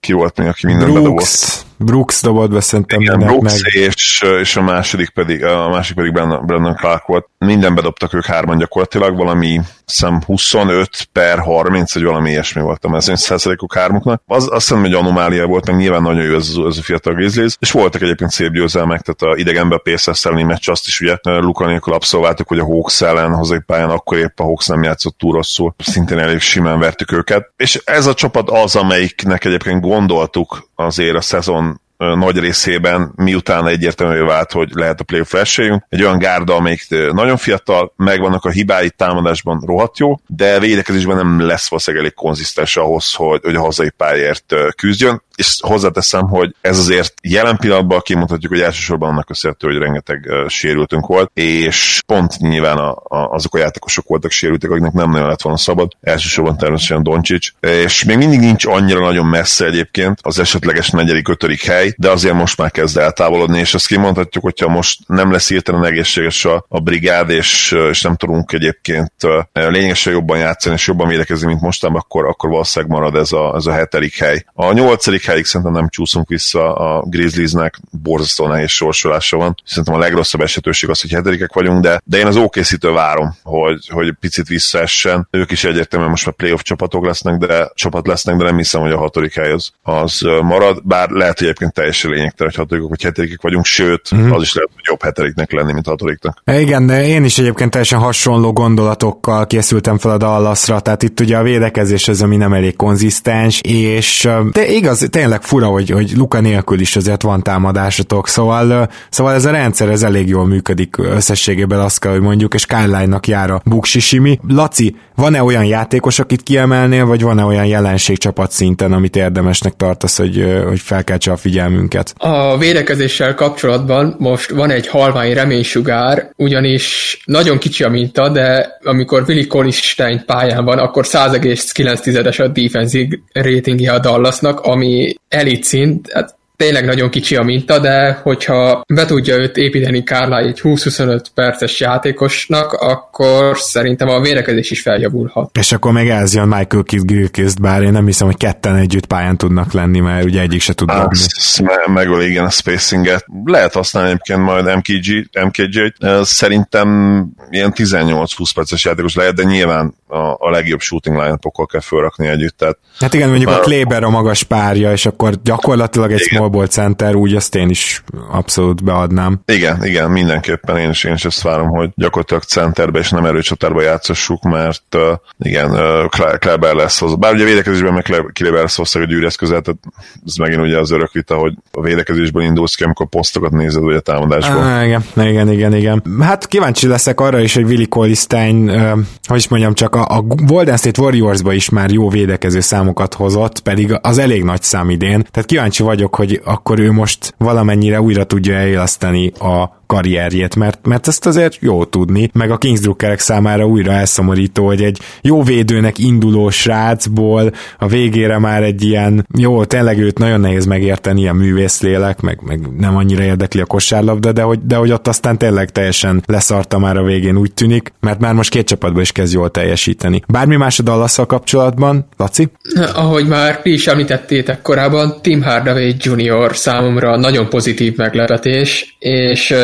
ki volt még, aki minden bedobott. Brooks dobott be szerintem Igen, Brooks meg. És, és a második pedig, a másik pedig Brandon, Brandon Clark volt. Minden bedobtak ők hárman gyakorlatilag, valami szem 25 per 30, vagy valami ilyesmi volt a mezőny százalékok hármuknak. Az, azt hiszem, hogy anomália volt, meg nyilván nagyon jó ez, ez a fiatal Grizzlies, és voltak egyébként szép győzelmek, tehát a idegenbe Pacers elleni meccs azt is ugye Luka nélkül abszolváltuk, hogy a Hawks ellen hazai pályán akkor épp a Hawks nem játszott túl rosszul, szintén elég simán vertük őket. És ez a csapat az, amelyiknek egyébként gondoltuk azért a szezon nagy részében, miután egyértelművé vált, hogy lehet a playoff esélyünk. Egy olyan gárda, amelyik nagyon fiatal, megvannak a hibái támadásban rohadt jó, de védekezésben nem lesz valószínűleg elég konzisztens ahhoz, hogy, hogy a hazai pályért küzdjön és hozzáteszem, hogy ez azért jelen pillanatban kimondhatjuk, hogy elsősorban annak köszönhető, hogy rengeteg uh, sérültünk volt, és pont nyilván a, a, azok a játékosok voltak sérültek, akiknek nem nagyon lett volna szabad, elsősorban természetesen Doncsics, és még mindig nincs annyira nagyon messze egyébként az esetleges negyedik, ötödik hely, de azért most már kezd eltávolodni, és azt kimondhatjuk, hogyha most nem lesz hirtelen egészséges a, a brigád, és, és nem tudunk egyébként lényegesen jobban játszani, és jobban védekezni, mint mostan, akkor, akkor valószínűleg marad ez a, ez a hetedik hely. A nyolcadik helyig szerintem nem csúszunk vissza a Grizzliesnek, borzasztó nehéz sorsolása van. Szerintem a legrosszabb esetőség az, hogy hetedikek vagyunk, de, de én az okc várom, hogy, hogy picit visszaessen. Ők is egyértelműen most már playoff csapatok lesznek, de csapat lesznek, de nem hiszem, hogy a hatodik hely az, az marad, bár lehet, hogy egyébként teljesen lényegtelen, hogy hatodikok vagy hetedikek vagyunk, sőt, mm-hmm. az is lehet, hogy jobb hetediknek lenni, mint hatodiknak. Igen, de én is egyébként teljesen hasonló gondolatokkal készültem fel a Dallasra, tehát itt ugye a védekezés az, ami nem elég konzisztens, és de igaz, tényleg fura, hogy, hogy Luka nélkül is azért van támadásatok, szóval, szóval ez a rendszer ez elég jól működik összességében, azt kell, hogy mondjuk, és Kárlánynak jár a buksisimi. Laci, van-e olyan játékos, akit kiemelnél, vagy van-e olyan jelenség csapat szinten, amit érdemesnek tartasz, hogy, hogy felkeltse a figyelmünket? A védekezéssel kapcsolatban most van egy halvány reménysugár, ugyanis nagyon kicsi a minta, de amikor Willi Colistein pályán van, akkor 100,9-es a defensive ratingje a Dallasnak, ami elit szint, hát tényleg nagyon kicsi a minta, de hogyha be tudja őt építeni Kárlá egy 20-25 perces játékosnak, akkor szerintem a vérekezés is feljavulhat. És akkor meg ez jön Michael Kidd Gilkist, bár én nem hiszem, hogy ketten együtt pályán tudnak lenni, mert ugye egyik se tud dobni. Megöl igen a spacinget. Lehet használni egyébként majd MKG, MKG-t. Szerintem ilyen 18-20 perces játékos lehet, de nyilván a, a legjobb shooting line kell felrakni együtt. Tehát hát igen, mondjuk a Kleber a magas párja, és akkor gyakorlatilag egy igen. small ball center, úgy azt én is abszolút beadnám. Igen, igen, mindenképpen én is, én is ezt várom, hogy gyakorlatilag centerbe és nem erőcsatárba játszassuk, mert uh, igen, uh, Kleber lesz hozzá. Bár ugye a védekezésben meg Kleber lesz hozzá a gyűrűhez közel, tehát ez megint ugye az örök vita, hogy a védekezésből indulsz ki, amikor posztokat nézed ugye a támadásból. Ah, igen, igen, igen, igen. Hát kíváncsi leszek arra is, hogy Willi Colistein, uh, hogy is mondjam, csak a, a Golden State Warriorsba is már jó védekező számokat hozott, pedig az elég nagy szám idén. Tehát kíváncsi vagyok, hogy akkor ő most valamennyire újra tudja eléleszteni a karrierjét, mert, mert ezt azért jó tudni, meg a Kingsdruckerek számára újra elszomorító, hogy egy jó védőnek induló srácból a végére már egy ilyen, jó, tényleg őt nagyon nehéz megérteni, ilyen művészlélek, meg, meg nem annyira érdekli a kosárlabda, de hogy, de hogy ott aztán tényleg teljesen leszarta már a végén úgy tűnik, mert már most két csapatban is kezd jól teljesíteni. Bármi más a dallas kapcsolatban, Laci? Ahogy már ti is említettétek korábban, Tim Hardaway Jr. számomra nagyon pozitív meglepetés, és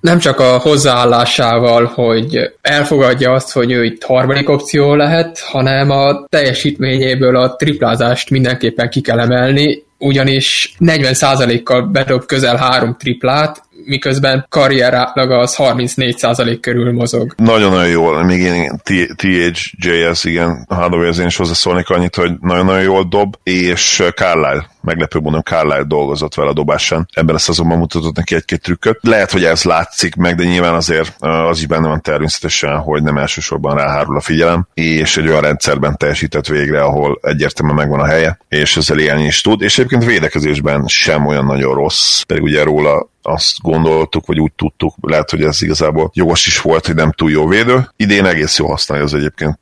nem csak a hozzáállásával, hogy elfogadja azt, hogy ő itt harmadik opció lehet, hanem a teljesítményéből a triplázást mindenképpen ki kell emelni, ugyanis 40%-kal bedob közel három triplát, miközben karrier átlaga az 34% körül mozog. Nagyon-nagyon jól, még én THJS, igen, Hardaway az én is hozzászólnék annyit, hogy nagyon-nagyon jól dob, és Carlisle, meglepő mondom, Carlisle dolgozott vele a dobásán. Ebben a szezonban mutatott neki egy-két trükköt. Lehet, hogy ez látszik meg, de nyilván azért az is benne van természetesen, hogy nem elsősorban ráhárul a figyelem, és egy olyan rendszerben teljesített végre, ahol egyértelműen megvan a helye, és ezzel élni is tud, és egyébként védekezésben sem olyan nagyon rossz, pedig ugye róla azt gondoltuk, vagy úgy tudtuk, lehet, hogy ez igazából jogos is volt, hogy nem túl jó védő. Idén egész jó használja az egyébként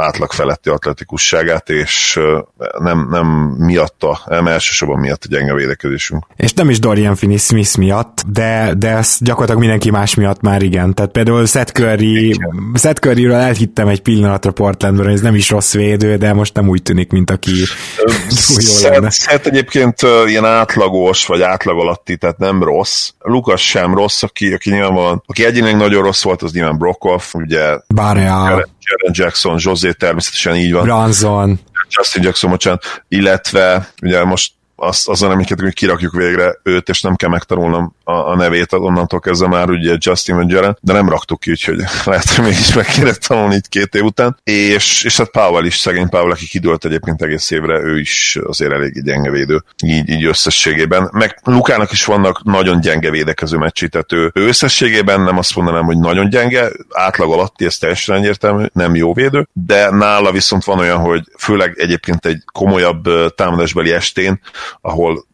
átlag feletti atletikusságát, és nem, nem miatta, nem elsősorban miatt a gyenge védekezésünk. És nem is Dorian Finney-Smith miatt, de, de ez gyakorlatilag mindenki más miatt már igen. Tehát például Seth Curry, Seth Curryről elhittem egy pillanatra Portlandban, hogy ez nem is rossz védő, de most nem úgy tűnik, mint aki túl jó Seth egyébként ilyen átlagos, vagy átlag alatti, tehát nem rossz. Lukas sem rossz, aki, aki nyilván van, aki egyénileg nagyon rossz volt, az nyilván Brokoff, ugye Bárja. Jaren Jackson, José természetesen így van. Branson. Justin Jackson, bocsánat, illetve ugye most azt, azon amiket, hogy kirakjuk végre őt, és nem kell megtanulnom a, a, nevét onnantól kezdve már ugye Justin Magellan, de nem raktuk ki, úgyhogy lehet, hogy mégis meg kéne tanulni így két év után. És, és hát Powell is, szegény Powell, aki kidőlt egyébként egész évre, ő is azért elég gyenge védő, így, így összességében. Meg Lukának is vannak nagyon gyenge védekező meccsítető. Ő összességében nem azt mondanám, hogy nagyon gyenge, átlag alatti, ez teljesen egyértelmű, nem jó védő, de nála viszont van olyan, hogy főleg egyébként egy komolyabb támadásbeli estén, ahol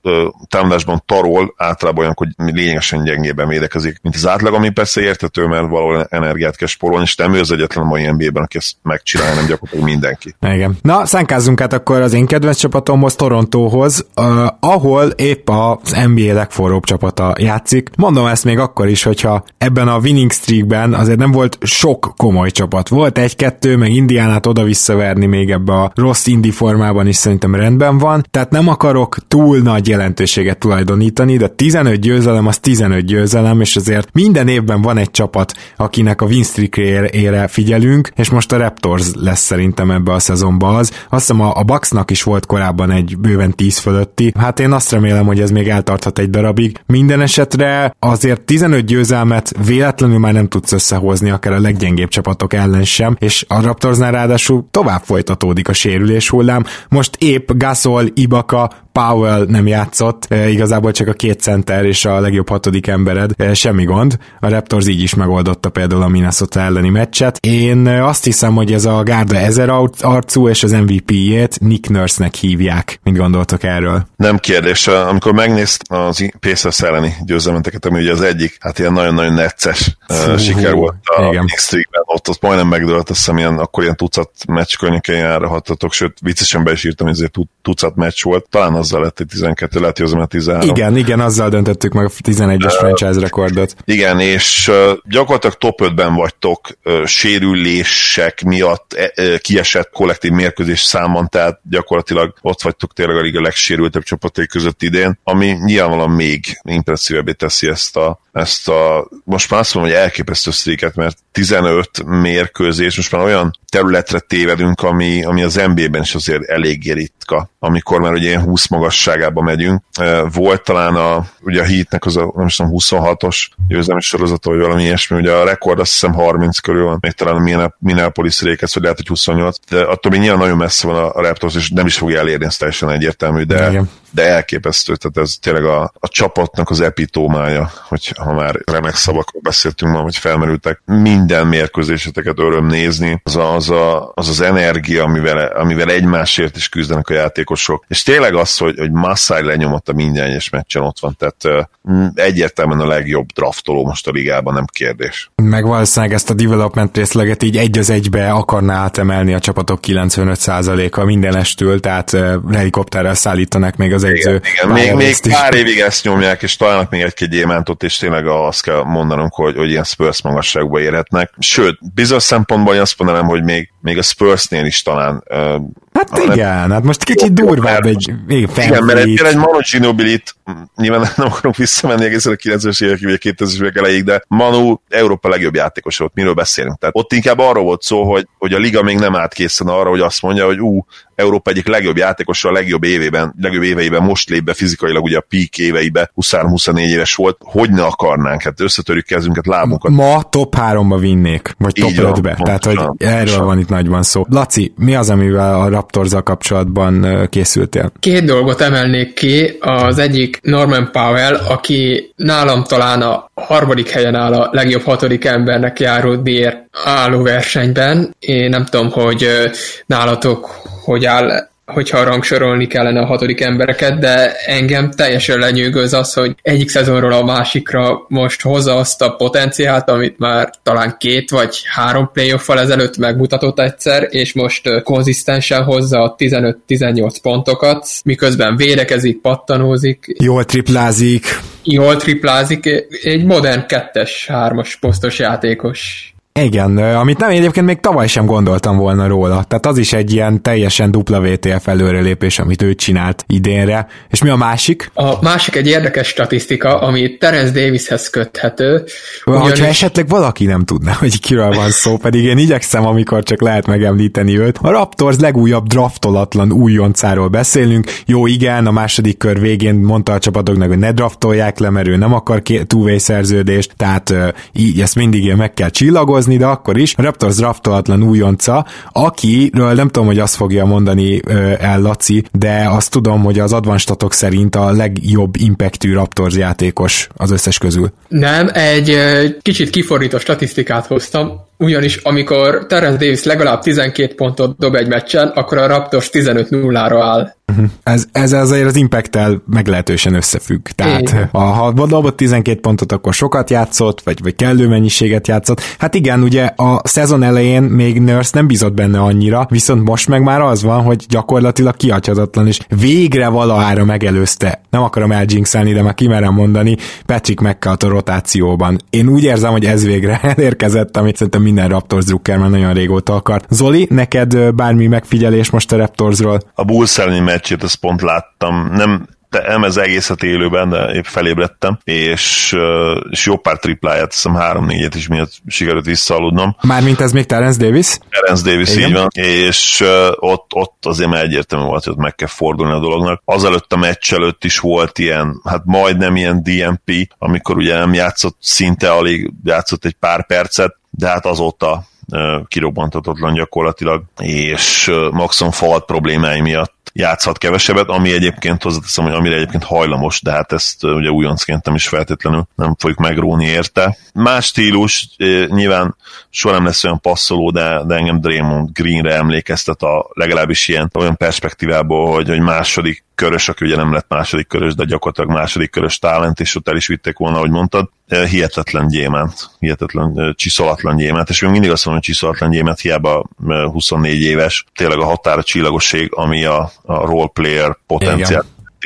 támadásban tarol, általában olyan, hogy lényegesen gyengében védekezik, mint az átlag, ami persze értető, mert valahol energiát kell spórolni, és nem ő az egyetlen a mai NBA-ben, aki ezt megcsinálja, nem gyakorlatilag mindenki. Igen. Na, szánkázzunk át akkor az én kedvenc csapatomhoz, Torontóhoz, uh, ahol épp az NBA legforróbb csapata játszik. Mondom ezt még akkor is, hogyha ebben a winning streakben azért nem volt sok komoly csapat. Volt egy-kettő, meg Indiánát oda-visszaverni még ebbe a rossz indi formában is szerintem rendben van, tehát nem akarok túl nagy jelentőséget tulajdonítani, de 15 győzelem az 15 győzelem, és azért minden évben van egy csapat, akinek a win streak-ére figyelünk, és most a Raptors lesz szerintem ebbe a szezonba az. Azt hiszem a, a Bucksnak is volt korábban egy bőven 10 fölötti. Hát én azt remélem, hogy ez még eltarthat egy darabig. Minden esetre azért 15 győzelmet véletlenül már nem tudsz összehozni akár a leggyengébb csapatok ellen sem, és a Raptorsnál ráadásul tovább folytatódik a sérülés hullám. Most épp Gasol, Ibaka, Powell nem játszott, e, igazából csak a két center és a legjobb hatodik embered, e, semmi gond. A Raptors így is megoldotta például a Minnesota elleni meccset. Én e, azt hiszem, hogy ez a gárda ezer arcú és az MVP-jét Nick Nurse-nek hívják. Mit gondoltok erről? Nem kérdés. Amikor megnézt az Pacers elleni győzelmenteket, ami ugye az egyik, hát ilyen nagyon-nagyon necces siker volt a Streakben, ott, ott majdnem megdőlt, azt hiszem ilyen, akkor ilyen tucat meccs környékén járhattatok, sőt viccesen be is írtam, hogy ez egy tucat meccs volt. Talán azzal lett egy 12, lehet, hogy az a 13. Igen, igen, azzal döntöttük meg a 11-es uh, franchise rekordot. Igen, és uh, gyakorlatilag top 5-ben vagytok uh, sérülések miatt uh, kiesett kollektív mérkőzés számon, tehát gyakorlatilag ott vagytok tényleg a liga legsérültebb csapatai között idén, ami nyilvánvalóan még impresszívebbé teszi ezt a, ezt a, most már azt mondom, hogy elképesztő sztréket, mert 15 mérkőzés, most már olyan területre tévedünk, ami, ami az NBA-ben is azért eléggé ritka, amikor már ugye 20 magasságába megyünk. Volt talán a, ugye a Heatnek az a, nem tudom, 26-os győzelmi sorozata, vagy valami ilyesmi, ugye a rekord azt hiszem 30 körül van, még talán a Minneapolis Lakers, vagy lehet, hogy 28, de attól még nyilván nagyon messze van a, a Raptors, és nem is fogja elérni, ez teljesen egyértelmű, de, Igen de elképesztő, tehát ez tényleg a, a csapatnak az epitómája, hogy ha már remek szavakról beszéltünk ma, hogy felmerültek, minden mérkőzéseteket öröm nézni, az a, az, a, az, az energia, amivel, amivel egymásért is küzdenek a játékosok, és tényleg az, hogy, hogy Massai lenyomott a minden egyes meccsen ott van, tehát egyértelműen a legjobb draftoló most a ligában, nem kérdés. Meg valószínűleg ezt a development részleget így egy az egybe akarná átemelni a csapatok 95%-a mindenestől, tehát helikopterrel szállítanak még az edző. Igen, igen. Még, még pár évig ezt nyomják, és találnak még egy-két gyémántot, és tényleg azt kell mondanunk, hogy, hogy ilyen Spurs magasságba érhetnek. Sőt, bizonyos szempontból én azt mondanám, hogy még, még a Spursnél is talán Hát hanem, igen, hát most kicsit durvább egy még Igen, mert egy, egy Manu Ginobilit, nyilván nem akarunk visszamenni egészen a 90-es évek, vagy a 2000-es évek elejéig, de Manu Európa legjobb játékos volt, miről beszélünk. Tehát ott inkább arról volt szó, hogy, hogy a liga még nem állt készen arra, hogy azt mondja, hogy ú, Európa egyik legjobb játékosa a legjobb évében, legjobb éveiben most lép be fizikailag, ugye a peak éveibe, 23-24 éves volt, hogy ne akarnánk, hát összetörjük kezünket, lábunkat. Ma top 3-ba vinnék, vagy top 5-be, tehát hogy erről van itt nagyban szó. Laci, mi az, amivel a Raptorza kapcsolatban készültél? Két dolgot emelnék ki, az egyik Norman Powell, aki nálam talán a harmadik helyen áll a legjobb hatodik embernek járó díjért álló versenyben. Én nem tudom, hogy nálatok hogy áll hogyha rangsorolni kellene a hatodik embereket, de engem teljesen lenyűgöz az, hogy egyik szezonról a másikra most hozza azt a potenciált, amit már talán két vagy három playoff ezelőtt megmutatott egyszer, és most konzisztensen hozza a 15-18 pontokat, miközben védekezik, pattanózik. Jól triplázik. Jól triplázik. Egy modern kettes, hármas posztos játékos Igen, amit nem egyébként még tavaly sem gondoltam volna róla. Tehát az is egy ilyen teljesen dupla VTF előrelépés, amit ő csinált idénre. És mi a másik? A másik egy érdekes statisztika, ami Terence Davishez köthető. Ugyanis... Hogyha esetleg valaki nem tudná, hogy kiről van szó, pedig én igyekszem, amikor csak lehet megemlíteni őt. A Raptors legújabb draftolatlan újoncáról beszélünk. Jó, igen, a második kör végén mondta a csapatoknak, hogy ne draftolják le, mert ő nem akar two szerződést, tehát így ezt mindig meg kell csillagozni, de akkor is. A Raptors draftolatlan újonca, akiről nem tudom, hogy azt fogja mondani el Laci, de azt tudom, hogy az advanstatok szerint a legjobb impactű Raptors játékos az összes közül. Nem, egy kicsit kifordító statisztikát hoztam, ugyanis amikor Terence Davis legalább 12 pontot dob egy meccsen, akkor a Raptors 15-0-ra áll. Uh-huh. Ez, ez azért az impact meglehetősen összefügg. Tehát a, ha dobott 12 pontot, akkor sokat játszott, vagy, vagy kellő mennyiséget játszott. Hát igen, ugye a szezon elején még Nurse nem bizott benne annyira, viszont most meg már az van, hogy gyakorlatilag kiadhatatlan, és végre valahára megelőzte. Nem akarom eljinxelni, de már kimerem mondani, Patrick McCall a rotációban. Én úgy érzem, hogy ez végre elérkezett, amit szerintem minden Raptors drukker már nagyon régóta akart. Zoli, neked bármi megfigyelés most a Raptorsról? A Bulls elleni meccsét ezt pont láttam. Nem nem ez egészet élőben, de épp felébredtem, és, és jó pár tripláját, hiszem három-négyet is miatt sikerült visszaaludnom. Mármint ez még Terence Davis? Terence Davis, Igen. így van, és ott, ott azért már egyértelmű volt, hogy ott meg kell fordulni a dolognak. Azelőtt a meccs előtt is volt ilyen, hát majdnem ilyen DMP, amikor ugye nem játszott szinte alig, játszott egy pár percet, de hát azóta kirobbantatatlan gyakorlatilag, és maximum falat problémái miatt játszhat kevesebbet, ami egyébként hozzáteszem, hogy amire egyébként hajlamos, de hát ezt ugye újoncként nem is feltétlenül nem fogjuk megróni érte. Más stílus, nyilván soha nem lesz olyan passzoló, de, de engem Draymond Greenre emlékeztet a legalábbis ilyen olyan perspektívából, hogy, hogy második körös, aki ugye nem lett második körös, de gyakorlatilag második körös talent, és ott el is vitték volna, ahogy mondtad. Hihetetlen gyémánt, hihetetlen csiszolatlan gyémánt, és még mindig azt mondom, hogy csiszolatlan gyémánt, hiába 24 éves, tényleg a határa csillagosség, ami a, a role player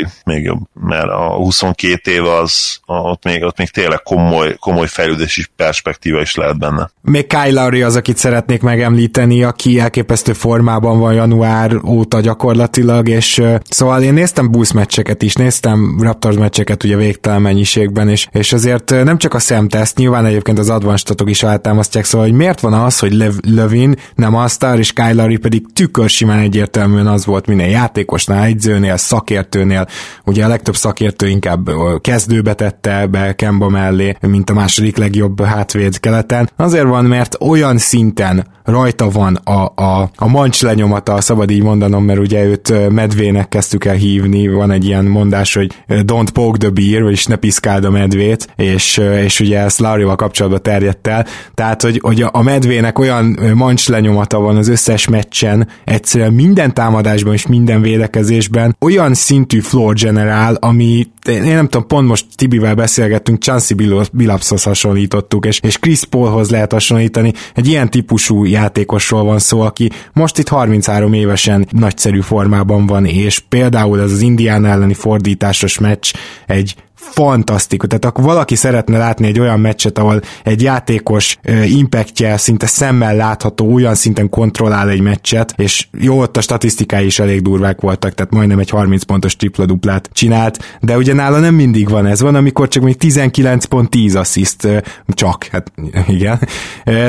potenciál még jobb, mert a 22 év az, ott még, ott még tényleg komoly, komoly fejlődési perspektíva is lehet benne. Még Kyle Lowry az, akit szeretnék megemlíteni, aki elképesztő formában van január óta gyakorlatilag, és szóval én néztem Bulls meccseket is, néztem Raptors meccseket ugye végtelen mennyiségben, és, és azért nem csak a szemteszt, nyilván egyébként az advanstatok is eltámasztják, szóval hogy miért van az, hogy Lev, Levin nem a sztár, és Kyle Lowry pedig tükör simán egyértelműen az volt minden játékosnál, egyzőnél, szakértőnél, ugye a legtöbb szakértő inkább kezdőbe tette be Kemba mellé, mint a második legjobb hátvéd keleten. Azért van, mert olyan szinten rajta van a, a, a mancs lenyomata, szabad így mondanom, mert ugye őt medvének kezdtük el hívni, van egy ilyen mondás, hogy don't poke the beer, vagyis ne piszkáld a medvét, és, és ugye ezt Larry-val kapcsolatban terjedt el, tehát, hogy, hogy a medvének olyan mancs lenyomata van az összes meccsen, egyszerűen minden támadásban és minden védekezésben olyan szintű floor generál, ami én nem tudom, pont most Tibivel beszélgettünk, Chansey Billapshoz hasonlítottuk, és, és Chris Paulhoz lehet hasonlítani, egy ilyen típusú játékosról van szó, aki most itt 33 évesen nagyszerű formában van, és például ez az Indián elleni fordításos meccs egy fantasztikus. Tehát akkor valaki szeretne látni egy olyan meccset, ahol egy játékos impactje szinte szemmel látható, olyan szinten kontrollál egy meccset, és jó, ott a statisztikái is elég durvák voltak, tehát majdnem egy 30 pontos tripla-duplát csinált, de ugye nála nem mindig van ez, van, amikor csak még 19 pont 10 assziszt, csak, hát igen,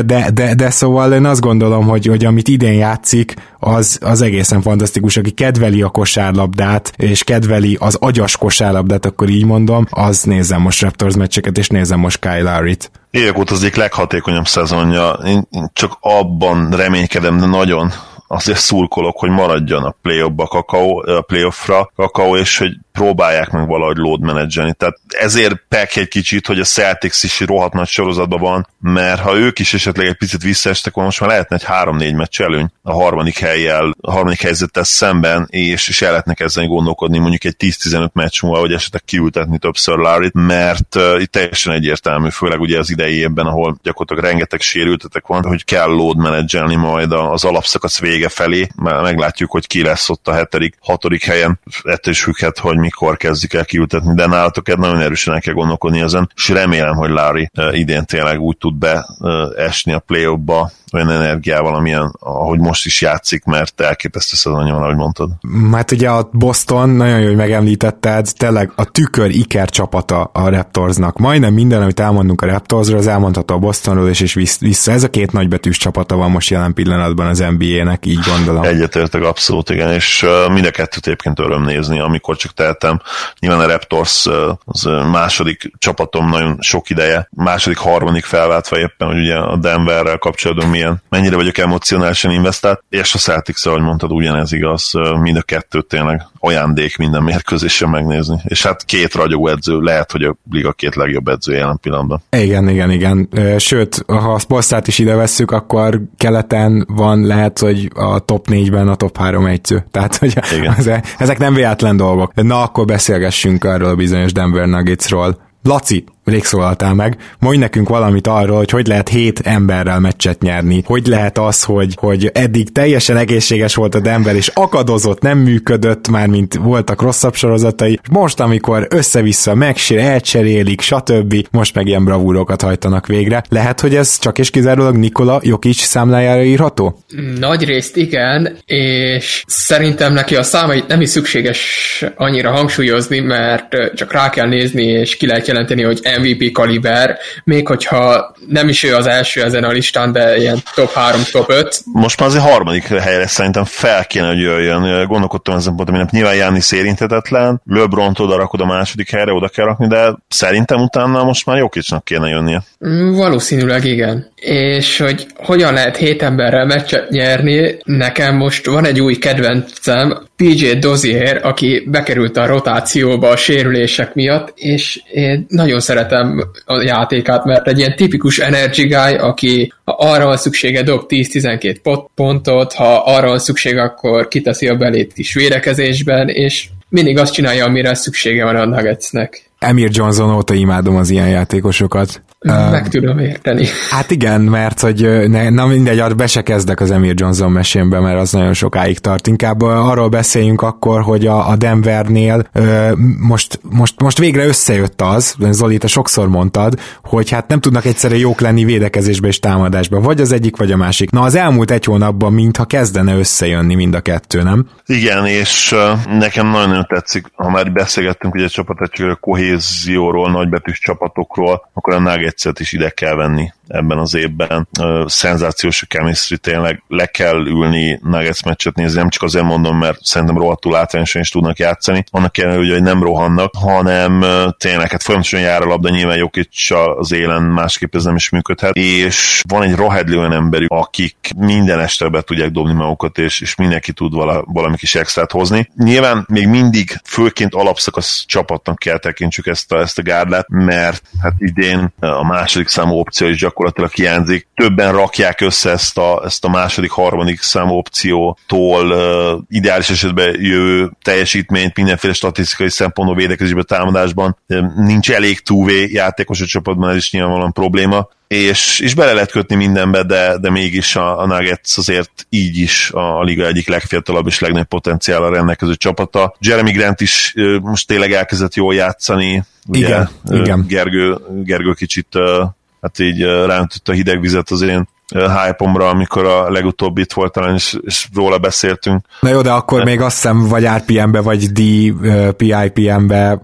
de, de, de szóval én azt gondolom, hogy, hogy amit idén játszik, az, az egészen fantasztikus, aki kedveli a kosárlabdát, és kedveli az agyas kosárlabdát, akkor így mondom, az nézem most Raptors meccseket, és nézem most Kyle Lowry-t. Évek óta az egyik leghatékonyabb szezonja. Én csak abban reménykedem, de nagyon azért szurkolok, hogy maradjon a playoffba kakao, a playoffra kakao, és hogy próbálják meg valahogy load menedzselni. Tehát ezért pek egy kicsit, hogy a Celtics is rohadt nagy sorozatban van, mert ha ők is esetleg egy picit visszaestek volna, most már lehetne egy 3-4 meccs előny a harmadik helyjel, a harmadik helyzettel szemben, és, és el lehetnek ezzel gondolkodni mondjuk egy 10-15 meccs múlva, hogy esetleg kiültetni többször larry mert uh, itt teljesen egyértelmű, főleg ugye az idei évben, ahol gyakorlatilag rengeteg sérültetek van, hogy kell load menedzselni majd az alapszakasz vége felé, mert meglátjuk, hogy ki lesz ott a hetedik, hatodik helyen, ettől is függhet, hogy mikor kezdik el kiültetni, de nálatok egy nagyon erősen el kell gondolkodni ezen, és remélem, hogy Larry idén tényleg úgy tud beesni a play olyan energiával, amilyen, ahogy most is játszik, mert elképesztő szezonja van, ahogy mondtad. Hát ugye a Boston, nagyon jó, hogy megemlítetted, tényleg a tükör iker csapata a Raptorsnak. Majdnem minden, amit elmondunk a Raptorsról, az elmondható a Bostonról, és, és vissza. Ez a két nagybetűs csapata van most jelen pillanatban az NBA-nek, így gondolom. Egyetértek abszolút, igen, és mind a kettőt egyébként öröm nézni, amikor csak tehetem. Nyilván a Raptors az második csapatom nagyon sok ideje, második, harmadik felváltva éppen, hogy ugye a Denverrel kapcsolatban mi milyen, mennyire vagyok emocionálisan investált, és a celtics ahogy mondtad, ugyanez igaz, mind a kettőt tényleg ajándék minden mérkőzésen megnézni. És hát két ragyogó edző, lehet, hogy a liga két legjobb edző jelen pillanatban. Igen, igen, igen. Sőt, ha a Spostát is ide vesszük, akkor keleten van, lehet, hogy a top 4-ben a top 3 edző. Tehát, hogy igen. ezek nem véletlen dolgok. Na, akkor beszélgessünk arról a bizonyos Denver Nuggetsról. Laci, rég szólaltál meg, mondj nekünk valamit arról, hogy hogy lehet hét emberrel meccset nyerni, hogy lehet az, hogy, hogy eddig teljesen egészséges volt a Denver, és akadozott, nem működött már, mint voltak rosszabb sorozatai, most, amikor össze-vissza megsér, elcserélik, stb., most meg ilyen bravúrokat hajtanak végre. Lehet, hogy ez csak és kizárólag Nikola Jokic számlájára írható? Nagy részt igen, és szerintem neki a számait nem is szükséges annyira hangsúlyozni, mert csak rá kell nézni, és ki lehet jelenteni, hogy MVP kaliber, még hogyha nem is ő az első ezen a listán, de ilyen top 3, top 5. Most már azért harmadik helyre szerintem fel kéne, hogy jöjjön. Gondolkodtam ezen ponton, hogy nyilván Jánni érintetetlen, lebron oda rakod a második helyre, oda kell rakni, de szerintem utána most már Jokicsnak kéne jönnie. Mm, valószínűleg igen. És hogy hogyan lehet hét emberrel meccset nyerni, nekem most van egy új kedvencem, PJ Dozier, aki bekerült a rotációba a sérülések miatt, és én nagyon szeretem a játékát, mert egy ilyen tipikus energy guy, aki ha arra van szüksége, dob 10-12 pontot, ha arra van szükség, akkor kiteszi a belét is védekezésben, és mindig azt csinálja, amire szüksége van a Nuggetsnek. Emir Johnson óta imádom az ilyen játékosokat. Meg tudom érteni. Hát igen, mert hogy ne, na mindegy, be se kezdek az Emir Johnson mesénbe, mert az nagyon sokáig tart. Inkább arról beszéljünk akkor, hogy a, a Denvernél most, most, most végre összejött az, Zoli, te sokszor mondtad, hogy hát nem tudnak egyszerre jók lenni védekezésbe és támadásba, vagy az egyik, vagy a másik. Na az elmúlt egy hónapban mintha kezdene összejönni mind a kettő, nem? Igen, és nekem nagyon tetszik, ha már beszélgettünk ugye a a kohézióról, nagybetűs csapatokról, akkor a Nuggets Nuggets-et is ide kell venni ebben az évben. Szenzációs a chemistry, tényleg le kell ülni Nuggets meccset nézni, nem csak azért mondom, mert szerintem rohadtul látványosan is tudnak játszani, annak ellenére, hogy nem rohannak, hanem tényleg hát folyamatosan jár a labda, nyilván Jokic az élen másképp ez nem is működhet, és van egy rohedli olyan emberük, akik minden este be tudják dobni magukat, és, és mindenki tud vala, valami kis extrát hozni. Nyilván még mindig főként alapszakasz csapatnak kell tekintsük ezt a, ezt a gárdát, mert hát idén a második számú opció is gyakorlatilag hiányzik. Többen rakják össze ezt a, ezt a második, harmadik számú opciótól uh, ideális esetben jövő teljesítményt mindenféle statisztikai szempontból védekezésben, támadásban. Nincs elég túvé játékos a csapatban, ez is nyilvánvalóan probléma és, és bele lehet kötni mindenbe, de, de mégis a, a Nuggets azért így is a, a liga egyik legfiatalabb és legnagyobb potenciállal rendelkező csapata. Jeremy Grant is most tényleg elkezdett jól játszani, ugye, igen, igen. Gergő, Gergő kicsit hát így rántott a hideg vizet az én hype amikor a legutóbb itt volt talán, és, és róla beszéltünk. Na jó, de akkor de... még azt hiszem, vagy RPM-be, vagy DPIPM-be,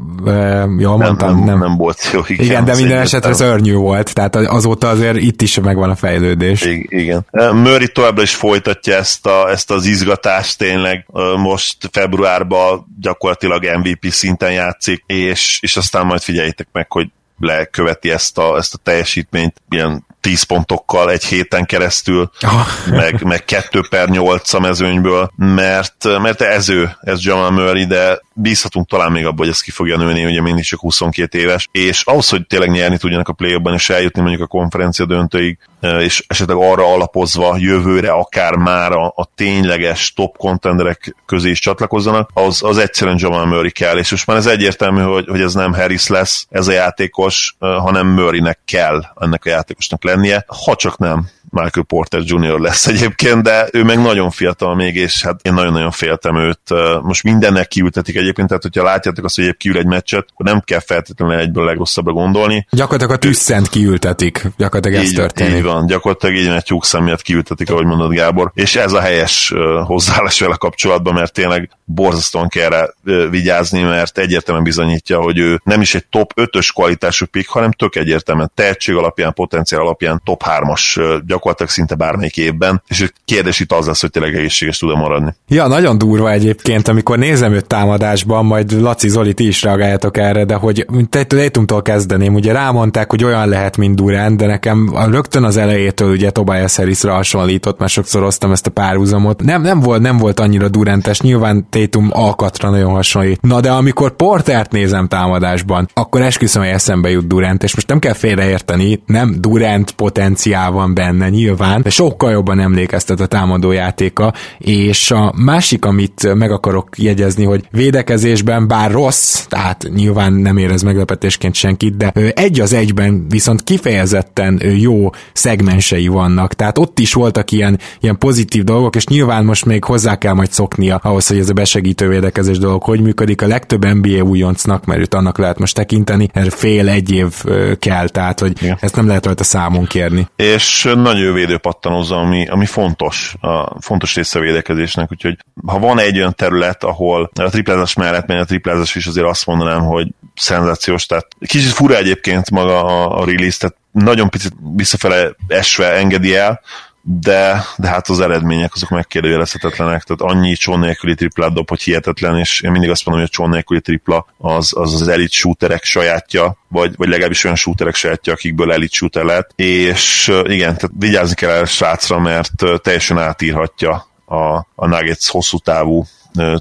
jól mondtam? Nem, nem, nem volt jó, igen. Igen, de minden esetre az örnyű volt, tehát azóta azért itt is megvan a fejlődés. igen. Murray továbbra is folytatja ezt, a, ezt az izgatást tényleg, most februárban gyakorlatilag MVP szinten játszik, és, és aztán majd figyeljétek meg, hogy leköveti ezt a, ezt a teljesítményt ilyen 10 pontokkal egy héten keresztül, oh. meg, meg 2 per 8 a mezőnyből, mert, mert ez ő, ez Jamal Murray, de bízhatunk talán még abban, hogy ez ki fogja nőni, ugye mindig csak 22 éves, és ahhoz, hogy tényleg nyerni tudjanak a play és eljutni mondjuk a konferencia döntőig, és esetleg arra alapozva jövőre akár már a, a tényleges top contenderek közé is csatlakozzanak, az, az egyszerűen Jamal Murray kell, és most már ez egyértelmű, hogy, hogy ez nem Harris lesz, ez a játékos, hanem Murraynek kell ennek a játékosnak lennie, ha csak nem Michael Porter Jr. lesz egyébként, de ő meg nagyon fiatal még, és hát én nagyon-nagyon féltem őt. Most mindennek kiültetik egyébként, tehát hogyha látjátok azt, hogy egyéb kiül egy meccset, akkor nem kell feltétlenül egyből legrosszabbra gondolni. Gyakorlatilag a tüsszent kiültetik, gyakorlatilag ez így, történik. Így van, gyakorlatilag így egy tyúkszem miatt kiültetik, ahogy mondod Gábor, és ez a helyes hozzáállás vele kapcsolatban, mert tényleg borzasztóan kell rá vigyázni, mert egyértelműen bizonyítja, hogy ő nem is egy top 5-ös kvalitású pick, hanem tök egyértelműen tehetség alapján, potenciál alapján top 3-as gyakorlatilag szinte bármelyik évben, és a kérdés itt az lesz, hogy tényleg egészséges tud maradni. Ja, nagyon durva egyébként, amikor nézem őt támadásban, majd Laci Zoli, ti is reagáljátok erre, de hogy Tatumtól kezdeném, ugye rámondták, hogy olyan lehet, mint Durant, de nekem rögtön az elejétől ugye Tobias Harrisra hasonlított, mert sokszor hoztam ezt a párhuzamot. Nem, nem volt, nem volt annyira Durantes, nyilván Tatum alkatra nagyon hasonlít. Na de amikor Portert nézem támadásban, akkor esküszöm, hogy eszembe jut Durant, és most nem kell félreérteni, nem Durant potenciál van benne nyilván, de sokkal jobban emlékeztet a támadójátéka, és a másik, amit meg akarok jegyezni, hogy védekezésben bár rossz, tehát nyilván nem érez meglepetésként senkit, de egy az egyben viszont kifejezetten jó szegmensei vannak, tehát ott is voltak ilyen, ilyen pozitív dolgok, és nyilván most még hozzá kell majd szoknia ahhoz, hogy ez a besegítő védekezés dolog hogy működik. A legtöbb NBA újoncnak, mert őt annak lehet most tekinteni, erre fél egy év kell, tehát hogy Igen. ezt nem lehet rajta számon kérni. És nagyon jó védőpattanózza, ami, ami fontos, a fontos része a védekezésnek, úgyhogy ha van egy olyan terület, ahol a triplázás mellett, mert a triplázás is azért azt mondanám, hogy szenzációs, tehát kicsit fura egyébként maga a, a release, tehát nagyon picit visszafele esve engedi el, de, de hát az eredmények azok megkérdőjelezhetetlenek, tehát annyi csón nélküli triplát dob, hogy hihetetlen, és én mindig azt mondom, hogy a csón nélküli tripla az az, az elit shooterek sajátja, vagy, vagy legalábbis olyan shooterek sajátja, akikből elit shooter lett, és igen, tehát vigyázni kell el srácra, mert teljesen átírhatja a, a Nuggets hosszú távú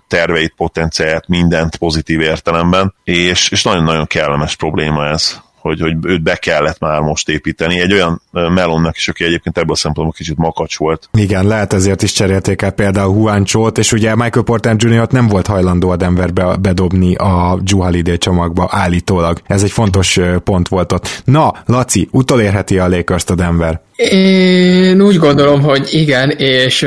terveit, potenciáját, mindent pozitív értelemben, és, és nagyon-nagyon kellemes probléma ez hogy, hogy őt be kellett már most építeni. Egy olyan Melonnak is, aki egyébként ebből a szempontból kicsit makacs volt. Igen, lehet ezért is cserélték el például Huancsót, és ugye Michael Porter Jr. nem volt hajlandó a Denverbe bedobni a Drew csomagba állítólag. Ez egy fontos pont volt ott. Na, Laci, utolérheti a lakers a Denver? Én úgy gondolom, hogy igen, és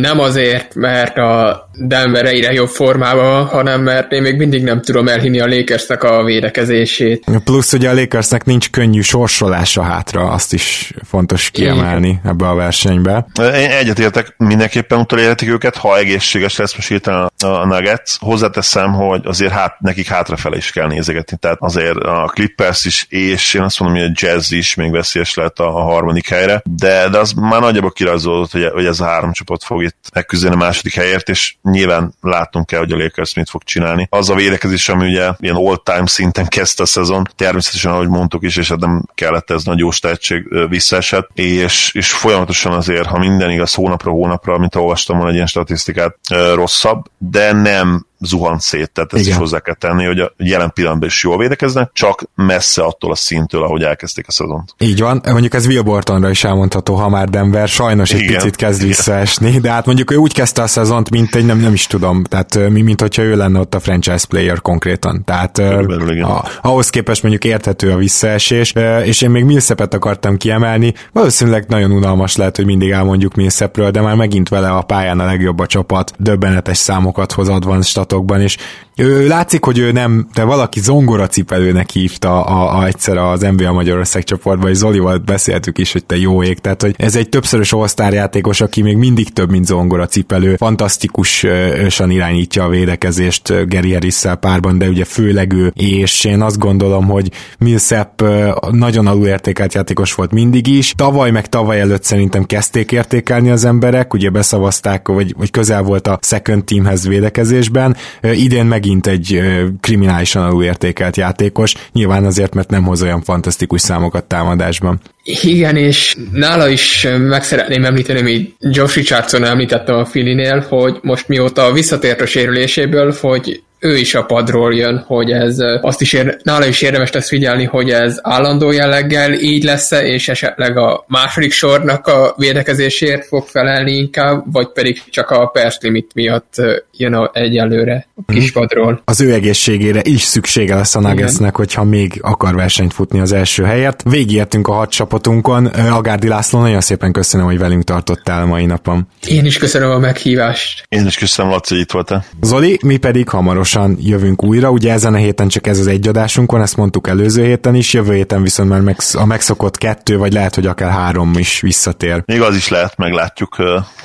nem azért, mert a Denver egyre jobb formában, hanem mert én még mindig nem tudom elhinni a Lakersnek a védekezését. Plusz ugye a Lakersnek nincs könnyű sorsolása hátra, azt is fontos kiemelni igen. ebbe a versenybe. Én egyetértek, mindenképpen utolérhetik őket, ha egészséges lesz most hirtelen a Nuggets. Hozzáteszem, hogy azért hát, nekik hátrafele is kell nézegetni, tehát azért a Clippers is, és én azt mondom, hogy a Jazz is még veszélyes lehet a harmadik helyre, de, de az már nagyjából kirajzolódott, hogy, hogy ez a három csapat fog itt megküzdeni a második helyért, és nyilván látnunk kell, hogy a Lakers mit fog csinálni. Az a védekezés, ami ugye ilyen all-time szinten kezdte a szezon, természetesen, ahogy mondtuk is, és hát nem kellett ez nagy jó tehetség visszaesett, és, és folyamatosan azért, ha minden igaz hónapra hónapra, mint olvastam volna egy ilyen statisztikát, rosszabb, de nem zuhant szét, tehát ezt Igen. is hozzá kell tenni, hogy a jelen pillanatban is jól védekeznek, csak messze attól a szintől, ahogy elkezdték a szezont. Így van, mondjuk ez Will Bortonra is elmondható, ha már Denver sajnos egy Igen. picit kezd visszaesni, de hát mondjuk ő úgy kezdte a szezont, mint egy nem, nem is tudom, tehát mi, mint hogyha ő lenne ott a franchise player konkrétan. Tehát a, ahhoz képest mondjuk érthető a visszaesés, és én még Millsapet akartam kiemelni, valószínűleg nagyon unalmas lehet, hogy mindig elmondjuk Millsapről, de már megint vele a pályán a legjobb a csapat, döbbenetes számokat hoz advanced statokban, és ő látszik, hogy ő nem, de valaki zongora cipelőnek hívta a, a egyszer az NBA Magyarország csoportban, és Zolival beszéltük is, hogy te jó ég, tehát hogy ez egy többszörös játékos, aki még mindig több, mint zongora cipelő, fantasztikusan irányítja a védekezést Gary harris párban, de ugye főleg ő, és én azt gondolom, hogy Millsap nagyon alulértékelt játékos volt mindig is, tavaly meg tavaly előtt szerintem kezdték értékelni az emberek, ugye beszavazták, vagy, vagy közel volt a second teamhez védekezésben, idén meg megint egy kriminálisan alulértékelt játékos, nyilván azért, mert nem hoz olyan fantasztikus számokat támadásban. Igen, és nála is meg szeretném említeni, hogy Josh Richardson említettem a Filinél, hogy most mióta visszatért a sérüléséből, hogy ő is a padról jön, hogy ez azt is ér, nála is érdemes lesz figyelni, hogy ez állandó jelleggel így lesz -e, és esetleg a második sornak a védekezésért fog felelni inkább, vagy pedig csak a perc limit miatt jön a egyelőre a mhm. kispadról. Az ő egészségére is szüksége lesz a Nuggetsnek, hogyha még akar versenyt futni az első helyet. Végigértünk a hat csapatunkon. Agárdi László, nagyon szépen köszönöm, hogy velünk tartottál mai napon. Én is köszönöm a meghívást. Én is köszönöm, Laci, itt voltál. Zoli, mi pedig hamarosan jövünk újra. Ugye ezen a héten csak ez az egy adásunk van, ezt mondtuk előző héten is, jövő héten viszont már a megszokott kettő, vagy lehet, hogy akár három is visszatér. Még az is lehet, meglátjuk,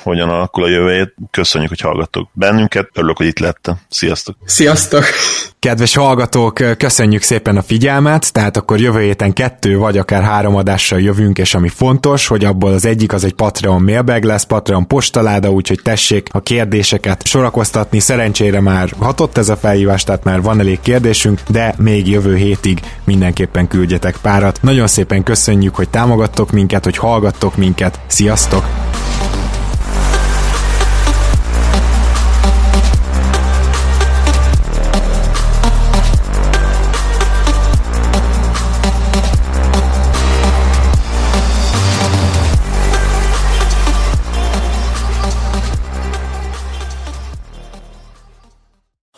hogyan alakul a jövő hét. Köszönjük, hogy hallgattok bennünket. Örülök, hogy itt lettem. Sziasztok! Sziasztok! Kedves hallgatók, köszönjük szépen a figyelmet, tehát akkor jövő héten kettő vagy akár három adással jövünk, és ami fontos, hogy abból az egyik az egy Patreon mailbag lesz, Patreon postaláda, úgyhogy tessék a kérdéseket sorakoztatni. Szerencsére már hatott ez a felhívás, tehát már van elég kérdésünk, de még jövő hétig mindenképpen küldjetek párat. Nagyon szépen köszönjük, hogy támogattok minket, hogy hallgattok minket. Sziasztok!